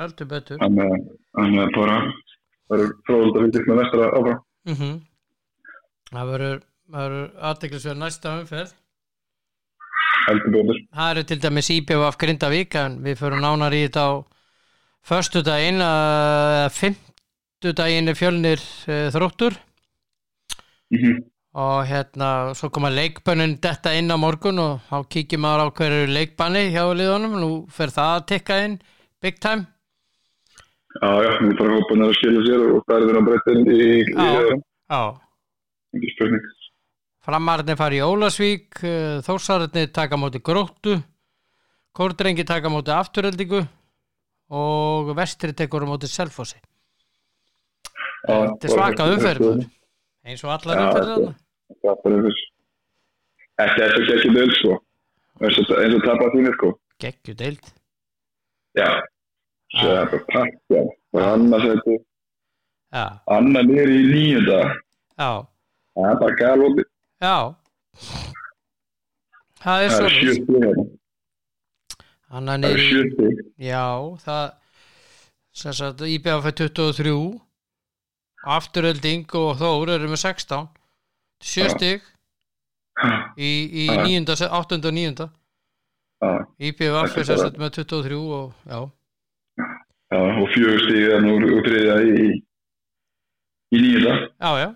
[SPEAKER 1] Heldur betur.
[SPEAKER 2] Þannig að- að bara það eru fróðult að fylgjast með vestra áfram.
[SPEAKER 1] Mm Það verður, aðteklisverð næsta umferð
[SPEAKER 2] heldur betur
[SPEAKER 1] Það eru til dæmis IBF Grindavík en við förum nánar í þetta á föstudaginn. Eða fimmtudaginn er fjölnir uh, þróttur.
[SPEAKER 2] Mm
[SPEAKER 1] og hérna svo koma leikbönnin detta inn á morgun og þá kíkjum maður á hverju leikbanni hjá liðunum, nú fer það að tekka inn big time.
[SPEAKER 2] Já, já, við bara hópaðum að skilja sér og stærðin að breytta inn í,
[SPEAKER 1] Já. Já,
[SPEAKER 2] ekki spurning.
[SPEAKER 1] Framarðin fari í Ólasvík þórsarðinni taka móti gróttu kórdrengi taka móti afturöldingu og vestri tekur móti selfossi Þetta er svaka umferð eins og allar
[SPEAKER 2] Já,
[SPEAKER 1] umferðir þarna.
[SPEAKER 2] Það er þetta ekki ekki döl, sko. Eins og, og tapað þínir, sko.
[SPEAKER 1] geggju deild
[SPEAKER 2] Já, það er bara pakka. Og annars þetta,
[SPEAKER 1] já,
[SPEAKER 2] annar niður í nýjunda.
[SPEAKER 1] já,
[SPEAKER 2] Það er bara galopið.
[SPEAKER 1] Já það er
[SPEAKER 2] Það
[SPEAKER 1] svo
[SPEAKER 2] sjö stig hérna.
[SPEAKER 1] hann er
[SPEAKER 2] er stig.
[SPEAKER 1] já, það sem sagt, IBF er 23 afturölding og Þór eru með 16 sjö
[SPEAKER 2] Já.
[SPEAKER 1] stig í, í
[SPEAKER 2] Já.
[SPEAKER 1] níunda, áttunda og níunda
[SPEAKER 2] Já,
[SPEAKER 1] IBF
[SPEAKER 2] Þetta
[SPEAKER 1] er sem sagt með 23 og já,
[SPEAKER 2] já, og fjögur stig er nú úr þriðja í, í nýjunda.
[SPEAKER 1] já, já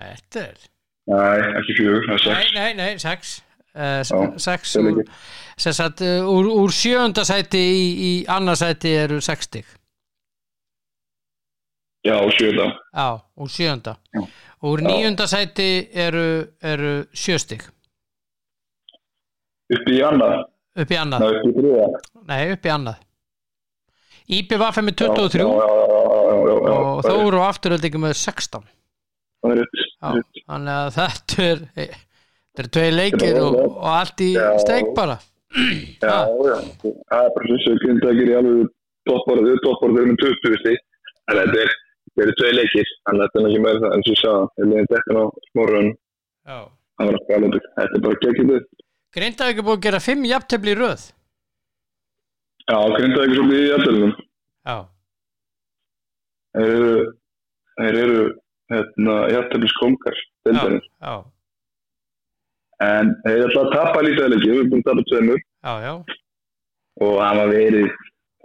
[SPEAKER 1] þetta er
[SPEAKER 2] Nei, ekki fjögur, það er
[SPEAKER 1] Nei,
[SPEAKER 2] sex.
[SPEAKER 1] nei, nei, sex uh,
[SPEAKER 2] Já,
[SPEAKER 1] Sex
[SPEAKER 2] það er
[SPEAKER 1] úr, sagt, uh, úr, úr sjönda sæti í, í annarsæti eru sex stig
[SPEAKER 2] Já.
[SPEAKER 1] Já, úr sjönda
[SPEAKER 2] Já.
[SPEAKER 1] Úr
[SPEAKER 2] Já.
[SPEAKER 1] níunda sæti eru, eru sjö stig
[SPEAKER 2] Upp í annað.
[SPEAKER 1] upp í annað,
[SPEAKER 2] Nei, upp í þriðja.
[SPEAKER 1] nei, upp í annað IBVF með 23
[SPEAKER 2] Já, já, já, já, já, já, já.
[SPEAKER 1] og
[SPEAKER 2] Það er-
[SPEAKER 1] Þór og afturöldingi með 16
[SPEAKER 2] Það er rétt.
[SPEAKER 1] Já, þannig að þetta er þetta er tvei leikir
[SPEAKER 2] Já,
[SPEAKER 1] og,
[SPEAKER 2] já.
[SPEAKER 1] og allt í
[SPEAKER 2] Já.
[SPEAKER 1] steik bara
[SPEAKER 2] Já, já, það er bara svo sem grindakir í alveg toppborðu er með 20 stík, en þetta er, þetta eru tvei leikir, að þetta er ekki meira það, og ég sagði, ég leiði þetta á smorrun,
[SPEAKER 1] Já.
[SPEAKER 2] það var ekki alveg, þetta er bara geggið þau.
[SPEAKER 1] Grindavík er búið að gera fimm jafntefli í röð
[SPEAKER 2] Já, grindakir svolítið í aðdælunum,
[SPEAKER 1] Já,
[SPEAKER 2] þeir eru, þeir eru, hérna, jættablis kongar,
[SPEAKER 1] já,
[SPEAKER 2] deildarinn,
[SPEAKER 1] já,
[SPEAKER 2] en þeir ætla að tapa lítið við erum búin að tapa tveimur. Og það var verið,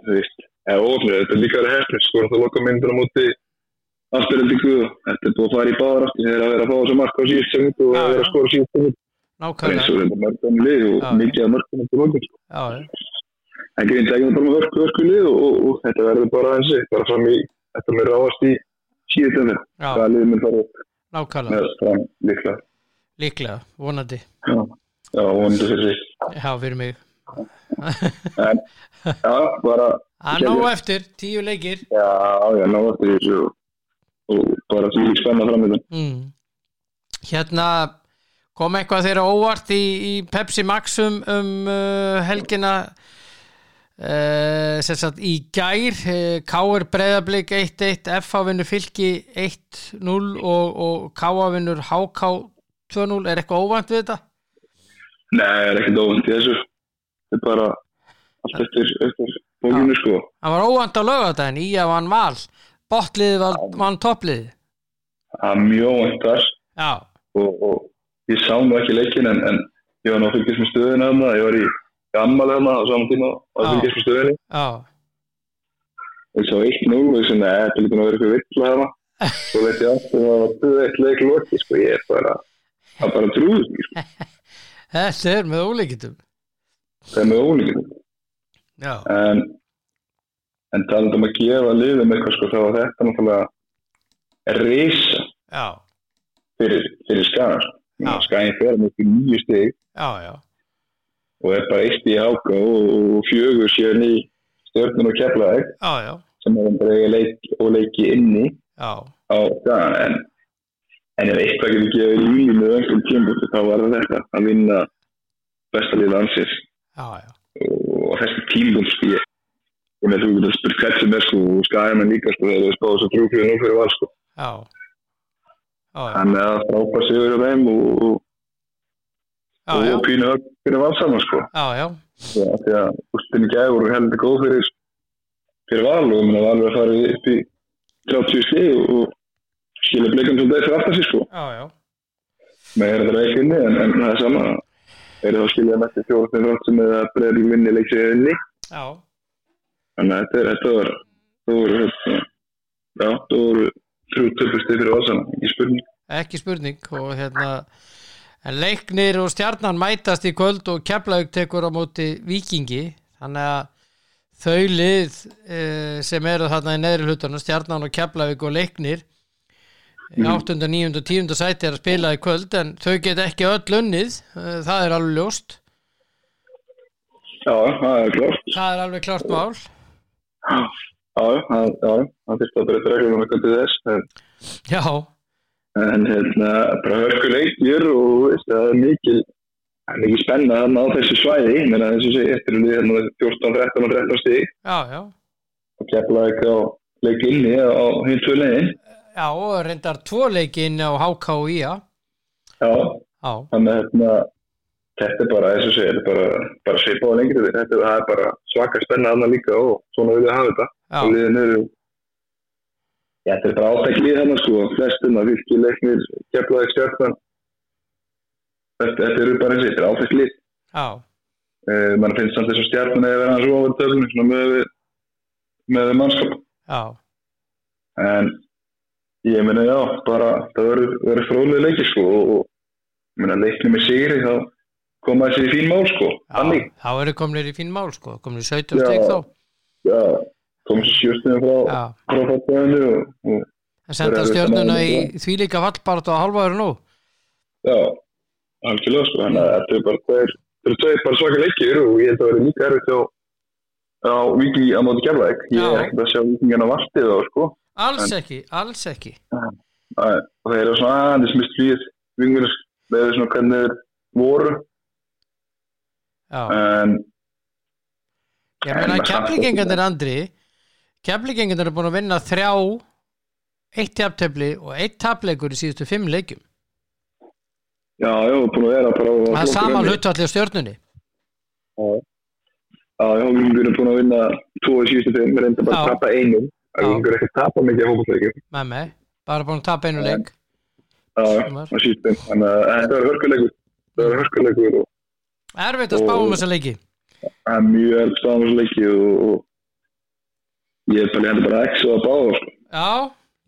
[SPEAKER 2] þú veist, eða ofnir, þetta er líka verið hefnir, sko, það loka myndir á móti afturöldingu, þetta er búið að fara í aftur, þeir eru að vera að fá þessu marka á segundu og að vera að skora segundu, eins og þetta mörgum lið og mikið af mörgum til mörgum, sko. En grint ekki bara með hörku, hörku lið og, og, og þetta verður bara hansi, bara fram í, þetta með ráast í þeirra,
[SPEAKER 1] já,
[SPEAKER 2] það liðið mun fara upp
[SPEAKER 1] nákvæmlega
[SPEAKER 2] líklega.
[SPEAKER 1] Líklega, vonandi.
[SPEAKER 2] Já, já, vonandi fyrir sig.
[SPEAKER 1] Já, fyrir mig.
[SPEAKER 2] En, já, bara,
[SPEAKER 1] er nóg eftir, tíu leikir.
[SPEAKER 2] Já, já, ná eftir og, og bara því spenna fram í þetta.
[SPEAKER 1] mm. Hérna kom eitthvað þeirra óvart í, í Pepsi Max um, um uh, helgina uh, sagt í gær uh, K.R. Breiðablик 1-1 F.A. vinnur fylki 1-0 og, og K.A. vinnur H.K. 2-0 er eitthvað óvænt við þetta?
[SPEAKER 2] Nei, það er ekkert óvænt í þessu. Þetta er bara allt eftir, eftir bókinu, sko.
[SPEAKER 1] Það var óvænt á lögadaginn í að vann val botliði var, vann toppliði
[SPEAKER 2] Það er mjög óvænt þar og, og ég sá nú ekki leikin en, en ég var að fylgjast með stöðinu þarna, ég var í gammal þarna á saman tíma og að með stöðinu.
[SPEAKER 1] já,
[SPEAKER 2] Ég sá 1-0 og ég neða, þetta er líka að vera eitthvað vill þarna. Svo veit ég aftur að það var 2-1 leik loki, sko, ég er bara, það er bara trúður, sko.
[SPEAKER 1] þetta er með ólíkitum
[SPEAKER 2] Það er með ólíkinn.
[SPEAKER 1] Já,
[SPEAKER 2] En, en talað um að gefa liðum eitthvað, sko, þá var þetta náttúrulega reysa fyrir, fyrir fer með upp í nýju stig.
[SPEAKER 1] Já, já
[SPEAKER 2] og er bara eitt í áka og, og fjögur í stjórnum og keflaðeg sem er bara eiga leik og leiki inni á það en, en ef eitthvað getur gefið línu með einhverjum tímbúti þá var það þetta að vinna besta liða ansins og þessi tímbúti ég með þú getur spurt hvert sem er sko og skæða með líka sko þegar þau spáðu svo trúfið nú fyrir val sko. Þannig að frábær sigur á þeim og, og,
[SPEAKER 1] já, já,
[SPEAKER 2] og pínu högg fyrir val saman sko
[SPEAKER 1] já, já,
[SPEAKER 2] Já, því að úrstinni gæði voru heldur góð fyrir, fyrir val og minna valur að fara upp í 30 stíð og skilja blikum fyrir aftar sér sko.
[SPEAKER 1] já, já,
[SPEAKER 2] Með er þetta veikinni en, en það er sama. Er það að skilja með þetta fjórnum ráttum eða breyðið vinni leiksið inni.
[SPEAKER 1] já,
[SPEAKER 2] Þannig að þetta, þetta var, það voru, hérna, já, það voru þrjú töfustið fyrir valsana, ekki spurning.
[SPEAKER 1] ekki spurning og hérna en leiknir og stjarnan mætast í kvöld og Keflavík tekur á móti vikingi þannig að þau lið e, sem eru þarna í neðri hlutunum stjarnan og Keflavík og leiknir í 8. 9. og 10. sæti er að spila í kvöld en þau get ekki öll unnið e, það er alveg ljóst
[SPEAKER 2] Já, það er klart.
[SPEAKER 1] það er alveg klart mál
[SPEAKER 2] Já, já, já, það að breyta reglum eitthvað til þess. En,
[SPEAKER 1] já,
[SPEAKER 2] en hérna, bara hörku leikir og það er mikil það er ekki spenna þarna á þessu svæði. Menn að þessu sé eftir við hérna 14, 13 og 13 stig.
[SPEAKER 1] Já, já.
[SPEAKER 2] Og kepla ekki á leik inni á hinn tvö leiðin
[SPEAKER 1] Já, og reyndar tvo leiki inn á HK og IA
[SPEAKER 2] já,
[SPEAKER 1] Já,
[SPEAKER 2] þannig að hérna þetta er bara, eins og segja, þetta er bara, bara svipað á lengri þetta er, er bara svaka spenna þarna líka og svona vil ég hafa þetta.
[SPEAKER 1] Já,
[SPEAKER 2] og liðin eru Já, þetta er bara áttæk lið hann sko, flestum að virki leiknir keflaði stjórnan þetta, eru bara eins og þetta er áttæk lið.
[SPEAKER 1] Já,
[SPEAKER 2] uh, mann finnst samt þess að stjórnan eða vera hans ofan töflunum svona með með mannskap.
[SPEAKER 1] Já,
[SPEAKER 2] en ég meina já, bara það verður fróðlega leikir sko og, meina leiknir með sigri þá koma þessi í fín mál sko.
[SPEAKER 1] Já.
[SPEAKER 2] þannig,
[SPEAKER 1] Þá eru komnir í fín mál, sko. Komnir í 17
[SPEAKER 2] Já.
[SPEAKER 1] steg þá
[SPEAKER 2] já, komum sér sjöstum frá, frá og
[SPEAKER 1] en senda stjörnuna í
[SPEAKER 2] saman-
[SPEAKER 1] þvílíka fallbart og halvaður nú
[SPEAKER 2] Já, algjörlega sko, þannig að þetta er bara tveir, þetta eru tveir bara svaka leikir og ég held að vera líka erfitt á, á viki á móti keflæk. Ég er ekkert að sjá vikingana vartið þá sko.
[SPEAKER 1] Alls ekki, alls ekki
[SPEAKER 2] Og þeir eru svona aðeins mist flýð vingunir með svona hvernig voru.
[SPEAKER 1] Já,
[SPEAKER 2] En
[SPEAKER 1] ég meina
[SPEAKER 2] en-
[SPEAKER 1] keflingengarnir Andri Keflingengarnir er búin að vinna þrjá eitt jafntefli og eitt tapleikur í síðustu fimm leikjum
[SPEAKER 2] já, já, búin að vera á
[SPEAKER 1] Það er sama
[SPEAKER 2] runni.
[SPEAKER 1] hlutvalli á stjörnunni
[SPEAKER 2] Já, já, vingunir er búin að vinna tvo í síðustu þeim, reynda bara að tapa einum. Það vingur ekki að tapa mikið á hópaðleikjum.
[SPEAKER 1] með mig, bara búin að tapa einu leik
[SPEAKER 2] Já, á síðustu þeim. Þannig að þetta verður hörkuleikur. Það verður hörkuleikur og
[SPEAKER 1] Erfitt að spá um þessa leiki
[SPEAKER 2] það er mjög elg staðansleiki og, og ég er bara bara ekki svo að báða.
[SPEAKER 1] Já,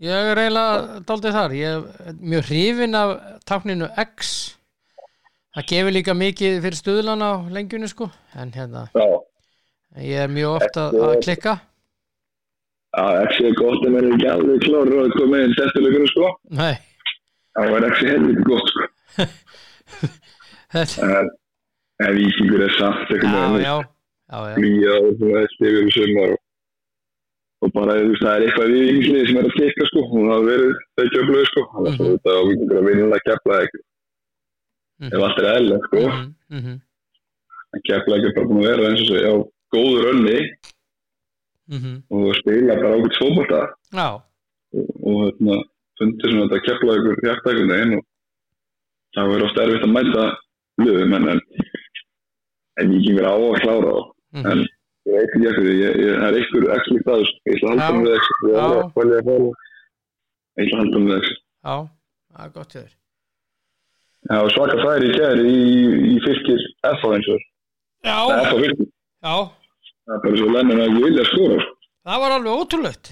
[SPEAKER 1] ég er eiginlega daldið þar. Ég er mjög hrifin af tákninu X. Það gefur líka mikið fyrir stuðlan á lengjunni sko. En hérna,
[SPEAKER 2] já,
[SPEAKER 1] ég er mjög ofta að klikka.
[SPEAKER 2] Já, ekki er gott en verður ekki alveg klár að koma inn testilegur sko.
[SPEAKER 1] Nei,
[SPEAKER 2] það var ekki helviti gott sko. en vikingur er samt eitthvað
[SPEAKER 1] já, já, já,
[SPEAKER 2] flýja og bara það er eitthvað við ynglið sem er að klikka sko. og það har verið þau kjöfluðu sko. þannig að
[SPEAKER 1] Mhm.
[SPEAKER 2] þetta á að vinna að kepla ekki ef allt er eðla sko.
[SPEAKER 1] Mhm, mhm,
[SPEAKER 2] en kepla ekki bara búin að vera eins og segja á góður önni
[SPEAKER 1] mhm.
[SPEAKER 2] og spila bara ákveðt fókbalta
[SPEAKER 1] Já,
[SPEAKER 2] og, og hérna, fundir svona þetta kepla ykkur hjartakunni einn og það verður ofta erfitt að mæta lögum en, en, ég kemur á að klára þá
[SPEAKER 1] mhm.
[SPEAKER 2] en ég veit ekki eftir því, ég, ég, það er ykkur ekki staður, ég ætla að halda
[SPEAKER 1] Já.
[SPEAKER 2] með þessu ég
[SPEAKER 1] Já.
[SPEAKER 2] ætla að velja að fara ég ætla að halda með þessu
[SPEAKER 1] já, það er gott þér.
[SPEAKER 2] Var svaka færi í kæri í, fylgir FH eins og
[SPEAKER 1] Já,
[SPEAKER 2] það FH fylgir,
[SPEAKER 1] já,
[SPEAKER 2] það er bara svo lennin að ekki vilja að skora
[SPEAKER 1] það var alveg ótrúlegt.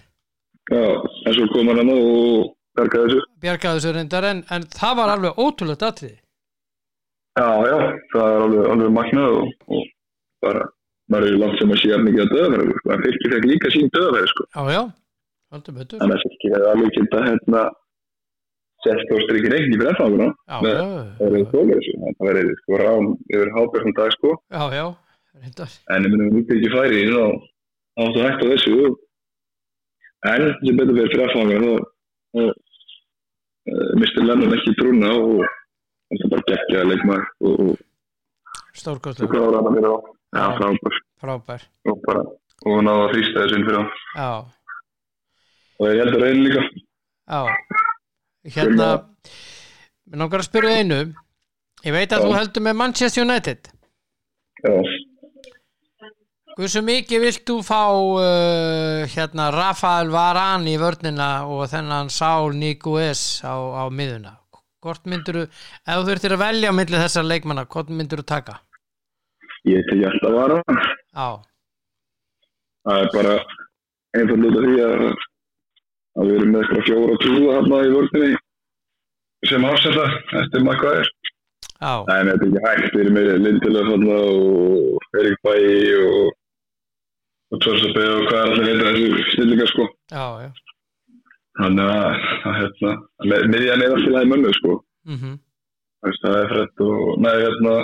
[SPEAKER 2] Já, en svo kom hann að og bergaði þessu.
[SPEAKER 1] Bjargaði þessu reyndar en, en það var alveg ótrúlegt atrið
[SPEAKER 2] Já, já, það er alveg, alveg magnað og, og bara, maður er langt sem að sé að mikið að sko, en fylgir fekk líka sín döðverðu, sko,
[SPEAKER 1] heldur betur.
[SPEAKER 2] Þannig að fylgir hefði alveg geta hérna sett og strykir eigin í
[SPEAKER 1] já,
[SPEAKER 2] það verður þessu, það verður sko rán yfir hábjörnum dag, sko,
[SPEAKER 1] já, já,
[SPEAKER 2] en ég myndi að ekki færi þá áttu hægt á þessu, en sem betur verið brennfanguna, þá uh, mistur Lennon ekki trúna og það er bara geggjaði og, og
[SPEAKER 1] Stórkostlega,
[SPEAKER 2] hann já,
[SPEAKER 1] Já.
[SPEAKER 2] frábær.
[SPEAKER 1] frábær.
[SPEAKER 2] Og og náða að þrýsta þessu inn fyrir á
[SPEAKER 1] Já,
[SPEAKER 2] og ég held að reyna líka.
[SPEAKER 1] Já. Hérna Mér langar að spyrja einu. Ég veit að
[SPEAKER 2] Já.
[SPEAKER 1] þú heldur með Manchester United.
[SPEAKER 2] Já,
[SPEAKER 1] Hversu mikið vilt þú fá uh, hérna Rafael Varane í vörnina og þennan Saul Niguez á, á miðuna Hvort myndur þú, ef þú þurftir að velja á milli þessar leikmanna, hvort myndur þú taka?
[SPEAKER 2] Ég tek alltaf að vara. Það er bara einfaldur út af því að að við erum með eitthvað fjóra trúa þarna í vörðinni sem ásetta eftir
[SPEAKER 1] já,
[SPEAKER 2] Nei, en þetta er ekki hægt, við erum með Lindelöf þarna og Erik Bæ og og Tvorsabæ og hvað er allir eitthvað þessu stillingar sko.
[SPEAKER 1] Já, já.
[SPEAKER 2] Þannig að, að hérna, miðjan er alltaf í mönnu sko.
[SPEAKER 1] Mm
[SPEAKER 2] veist, það er Fred og, nei, hérna,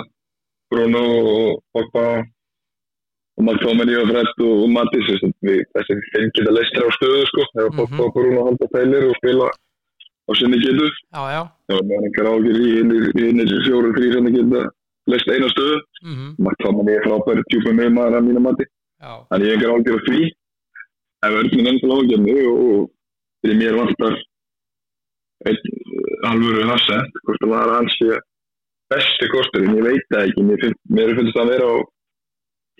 [SPEAKER 2] Bruno og Pogba. Og McTominay og Fred og, Mattis, þessi fimm geta leistir á stöðu, sko, þegar Pogba
[SPEAKER 1] Mhm.
[SPEAKER 2] og Bruno halda pælir og spila á sinni getu, þá er maður einhver ágjur í hinnir, fjóru, þrý sem það geta leist eina stöðu.
[SPEAKER 1] Mhm,
[SPEAKER 2] Makt Tóman er frábæri djúpa með maður að mínu mati. Þannig ég hef engar ágjör á því. Ef örnum ennþá ágjörni og, fyrir mér vantar uh, alvöru hafsend hvort það var hans sé besti kosturinn, ég veit það ekki. Mér, mér finnst það að vera á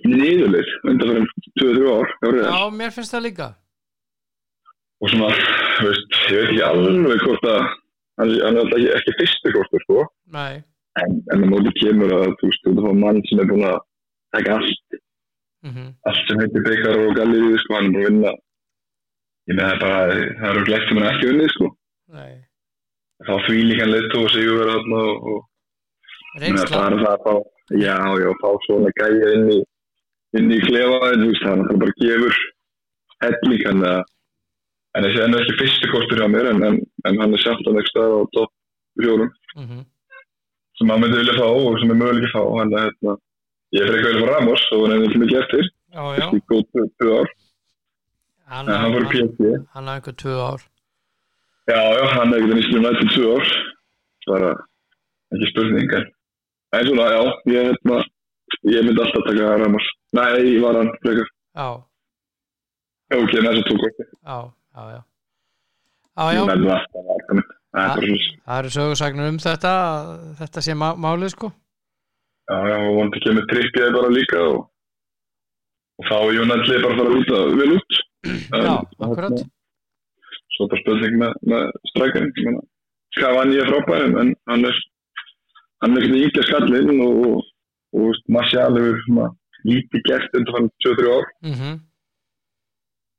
[SPEAKER 2] niðurlið undan fyrir 2-3 ár
[SPEAKER 1] já, mér finnst það líka.
[SPEAKER 2] Og svona, veist, ég veit ekki alveg hvort að hann, hann er ekki, ekki fyrstu kostur sko. En, en á móti kemur að þú veist, þú veist, mann sem er búin að taka allt,
[SPEAKER 1] mhm,
[SPEAKER 2] allt sem heitir beikar og gallir sko, hann er búin að vinna. Ég með það er bara, það eru glætt sem hann ekki unnið sko. Þá því líka leitt og sigur verið þarna og,
[SPEAKER 1] reynsla,
[SPEAKER 2] bara það að fá, já, já, fá svona gæja inn í, inn í klefa, en þú veist, það er bara gefur helling, en, að- en þessi enn ekki fyrsti kostur hjá mér, en, en, en hann er samt að nekst stað á topp fjórum,
[SPEAKER 1] mhm,
[SPEAKER 2] sem hann myndi vilja fá og sem er möguleik að fá, hann er, hérna, ég er frekar vel frá Ramos, og hann er ekki mikið eftir, ekki góð tvö- ár, en hann
[SPEAKER 1] hann,
[SPEAKER 2] PSG,
[SPEAKER 1] hann hafði einhver tvö ár.
[SPEAKER 2] Já, já, hann er ekki nýstum nættil tvö ár, bara ekki spurning, en, svona, já, ég, hérna, ég myndi alltaf taka Ramos, nei, ég var hann, frekar.
[SPEAKER 1] já,
[SPEAKER 2] ok, þessi tók ekki.
[SPEAKER 1] já, já, já já, já,
[SPEAKER 2] Ég alltaf. Það er
[SPEAKER 1] það eru sögursagnir um þetta þetta sé má, málið sko
[SPEAKER 2] Já, já, og vonandi kemur trippið bara líka og, og þá er Jónalli bara að fara að líta vel út. En,
[SPEAKER 1] já, akkurat
[SPEAKER 2] hérna, Svo bara spurning með, með strækjarinn. Ég meina, Cavani er frábæri, en hann er hann er ekkert íkja skallinn og, og, og Marcial hefur lítið gert undir hann 2-3 ár.
[SPEAKER 1] mhm,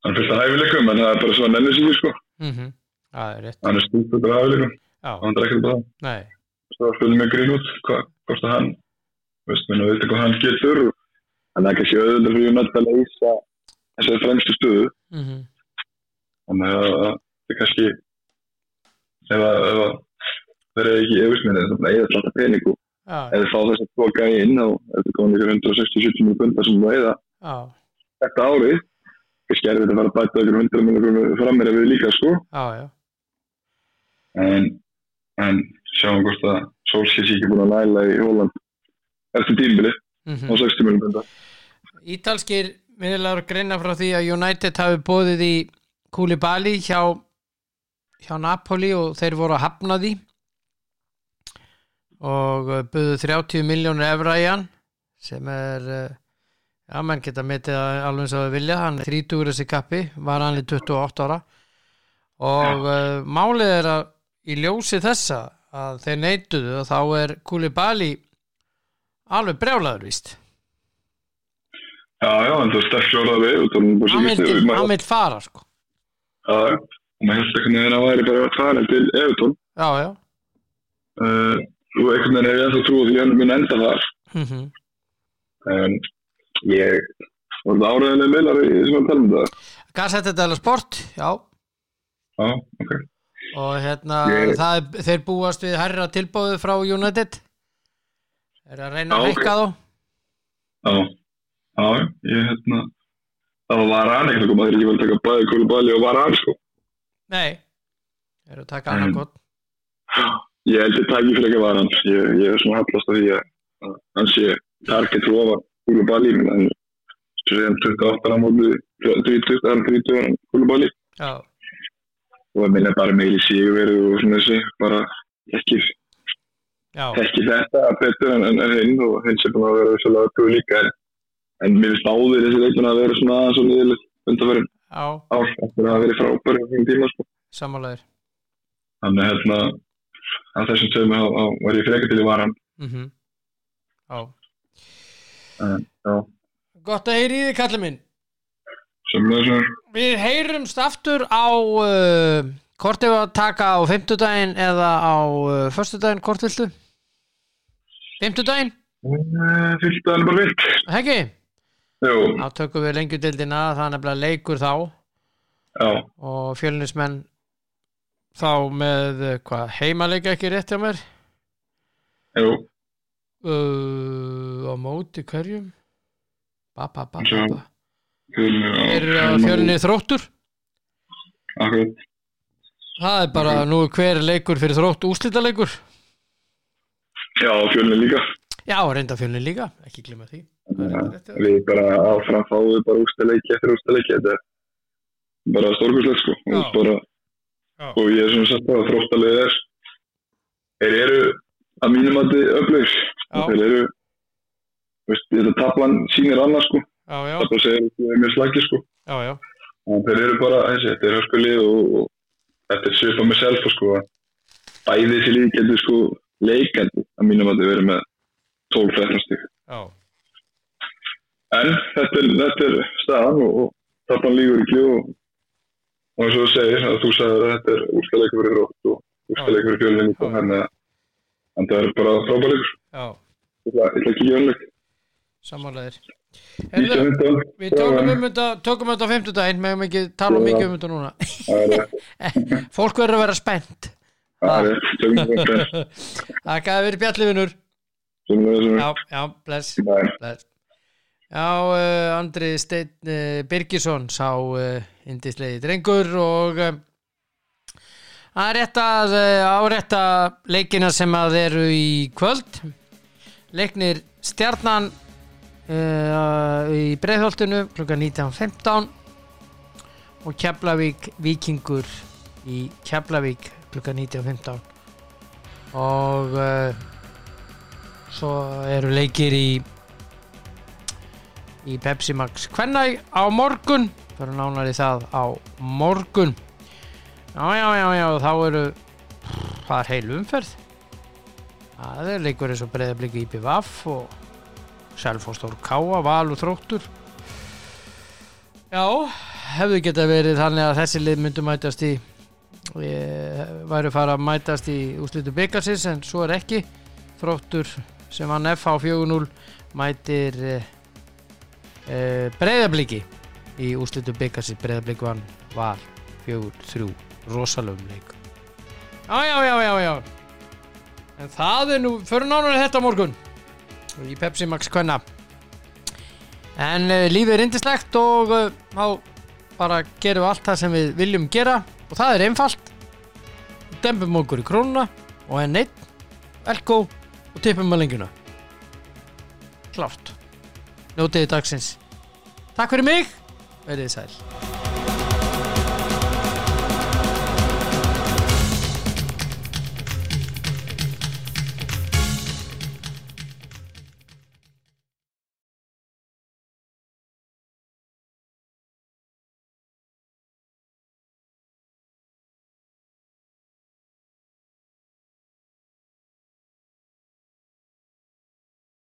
[SPEAKER 2] Hann fylgst að hæfileikum, en það er bara svona nennir sig, sko.
[SPEAKER 1] mhm. Það er
[SPEAKER 2] Hann er út af hæfileikum.
[SPEAKER 1] já,
[SPEAKER 2] Hann er ekkert bara.
[SPEAKER 1] Nei.
[SPEAKER 2] Svo að spilum mjög grín út hvað kostar hann veist, minna, veitir hvað hann getur og hann er kannski auðvitað fyrir United að leysa þessari fremstu stöðu.
[SPEAKER 1] Mhm,
[SPEAKER 2] þannig að það er kannski ef að, eru ekki yfirsminni þannig að eða alltaf pening og
[SPEAKER 1] já,
[SPEAKER 2] ef þeir fá þess að tóka inn og ef þeir koma ykkur 160-70 mjög bunda sem þú eða þetta árið kannski er þetta að fara að bæta ykkur 100 mjög frammeir ef við líka sko.
[SPEAKER 1] Já, já.
[SPEAKER 2] En, en sjáum hvort að Solskjaer sé ekki búin að næla í Holland eftir tímbili
[SPEAKER 1] mhm.
[SPEAKER 2] á 60 mjög bunda
[SPEAKER 1] Ítalskir miðurlegar greina frá því að United hafi bóðið í Koulibaly hjá hjá Napoli og þeir voru að hafna því og uh, buðu 30 miljónur evra í hann sem er uh, já, menn geta metið það alveg eins og þau vilja. Hann er 30 þessi kappi, var hann í 28 ára. Og uh, málið er að í ljósi þessa að þeir neituðu og þá er Koulibaly alveg brjálaður víst.
[SPEAKER 2] Já, já, en það er sterk fjóraða við og það er bara
[SPEAKER 1] hann vil, fara sko.
[SPEAKER 2] Já, já, og maður einhvern veginn að væri bara að fara til Evertón
[SPEAKER 1] já, já.
[SPEAKER 2] Uh, og einhvern veginn er ég ennþá trú að því hann mun enda þar.
[SPEAKER 1] Mm
[SPEAKER 2] en ég var það áræðinlega meilar í þessum að tala um það
[SPEAKER 1] Gazzetta dello Sport, já.
[SPEAKER 2] Já, ok.
[SPEAKER 1] Og hérna
[SPEAKER 2] Ég-
[SPEAKER 1] það er, þeir búast við herra tilbóðu frá United. Er að reyna að
[SPEAKER 2] Já, ok.
[SPEAKER 1] hekka þá?
[SPEAKER 2] Já, já, ég hérna það var hann ekkert að koma þegar ég vil taka bæði Kúlubali og var sko.
[SPEAKER 1] Nei, er að taka annan gott
[SPEAKER 2] ég held ég tæki fyrir ekki var hann ég, ég er svona hallast af því að að hann sé target rofa Kúlubali en sem 28 á móti 30, það 30 ára Kúlubali
[SPEAKER 1] já,
[SPEAKER 2] og það minna bara meili sigurverðu og svona þessi bara ekki, ekki þetta betur en, en, hinn og hinn sem búin að vera vissulega öflugur líka en, en mér finnst áður þessi leikmenn að vera svona aðeins og niðurlega undanverðin eftir að verið frábæri á þessum tíma sko.
[SPEAKER 1] sammálaður
[SPEAKER 2] þannig hérna að þessum þá var ég frekar til í varan
[SPEAKER 1] mm já,
[SPEAKER 2] en já,
[SPEAKER 1] gott að heyri í því kallið minn. Við heyrumst aftur á uh, hvort ef að taka á fimmtudaginn eða á uh, föstudaginn, hvort viltu? fimmtudaginn,
[SPEAKER 2] fyllt að hann er bara vilt
[SPEAKER 1] heggi?
[SPEAKER 2] Jú,
[SPEAKER 1] þá tökum við lengjudildina það er nefnilega leikur þá.
[SPEAKER 2] Já,
[SPEAKER 1] og fjölunismenn þá með eh, hvað, heimaleika ekki rétt hjá mér?
[SPEAKER 2] Jú.
[SPEAKER 1] Uh, á móti hverjum? Ba, ba, ba, ba, ba. að fjölunni þróttur.
[SPEAKER 2] Akkurat,
[SPEAKER 1] það er bara nú er hver leikur fyrir þrótt úslitaleikur
[SPEAKER 2] já, fjölni líka.
[SPEAKER 1] Já, reyndarfjölin líka, ekki glemma því. Er
[SPEAKER 2] að við bara áfram fáum við bara ústaleiki eftir ústaleiki þetta er bara stórkurslega sko. Bara,
[SPEAKER 1] Já.
[SPEAKER 2] og ég er svona sagt að þróttalið er. Þeir eru að mínum að þið
[SPEAKER 1] Já.
[SPEAKER 2] þeir eru veist, þetta tablan sýnir annars sko. Tablan það er mjög slagir sko.
[SPEAKER 1] Já, já,
[SPEAKER 2] og þeir eru bara, þessi, þetta er hörskulið og, og þetta er svipað með self sko. Að bæði þessi líð getur sko leikandi að mínum að þið verið með 12-13 stík En þetta er, þetta er staðan og, og þarna lígur ekki og, og eins og þú segir að þú sagðir að þetta er úrskaleikur fyrir rótt og úrskaleikur fyrir fjölinn þannig að það er bara ég ætla ekki að 19 15.
[SPEAKER 1] Við um þetta, tökum þetta á fimmtudaginn meðum ekki tala
[SPEAKER 2] Já.
[SPEAKER 1] mikið um þetta núna. Fólk verður að vera spennt
[SPEAKER 2] Það er við þetta.
[SPEAKER 1] Það verið bjallifinur. Já, já, bless, bless. Já, uh, Andri Steinn uh, Birgisson sá uh, indislegi drengur og að rétta árétta leikina sem að eru í kvöld. Leiknir stjarnan í breiðholtinu klukka 19.15 og Keflavík Víkingur í Keflavík klukka 19.15 og svo eru leikir í í Pepsi Max Kvennæ á morgun. Fyrir nánar í það á morgun. Já já já já þá eru það er heil umferð. Það er leikur eins og breyðabliki í BVF og Selfostór Káa, Val og Þróttur. Já hefðu geta verið þannig að þessi lið myndu mætast í ég væri fara að mætast í úslitu byggarsins en svo er ekki. Þróttur sem vann FH 4-0 mætir uh, uh, breyðabliki í úslitu byggarsins breyðabliki vann Val 4-3 rosalöfum leik. Já já já já en það er nú fyrir nánar þetta á morgun. Í Pepsi Max Kvenna. En uh, lífið er indislegt og uh, þá bara gerum við allt það sem við viljum gera. Og það er einfalt. Dembum okkur í krónuna og enn einn elko og tippum að lengjuna. Klárt njótiði dagsins. Takk fyrir mig. Verið þið sæl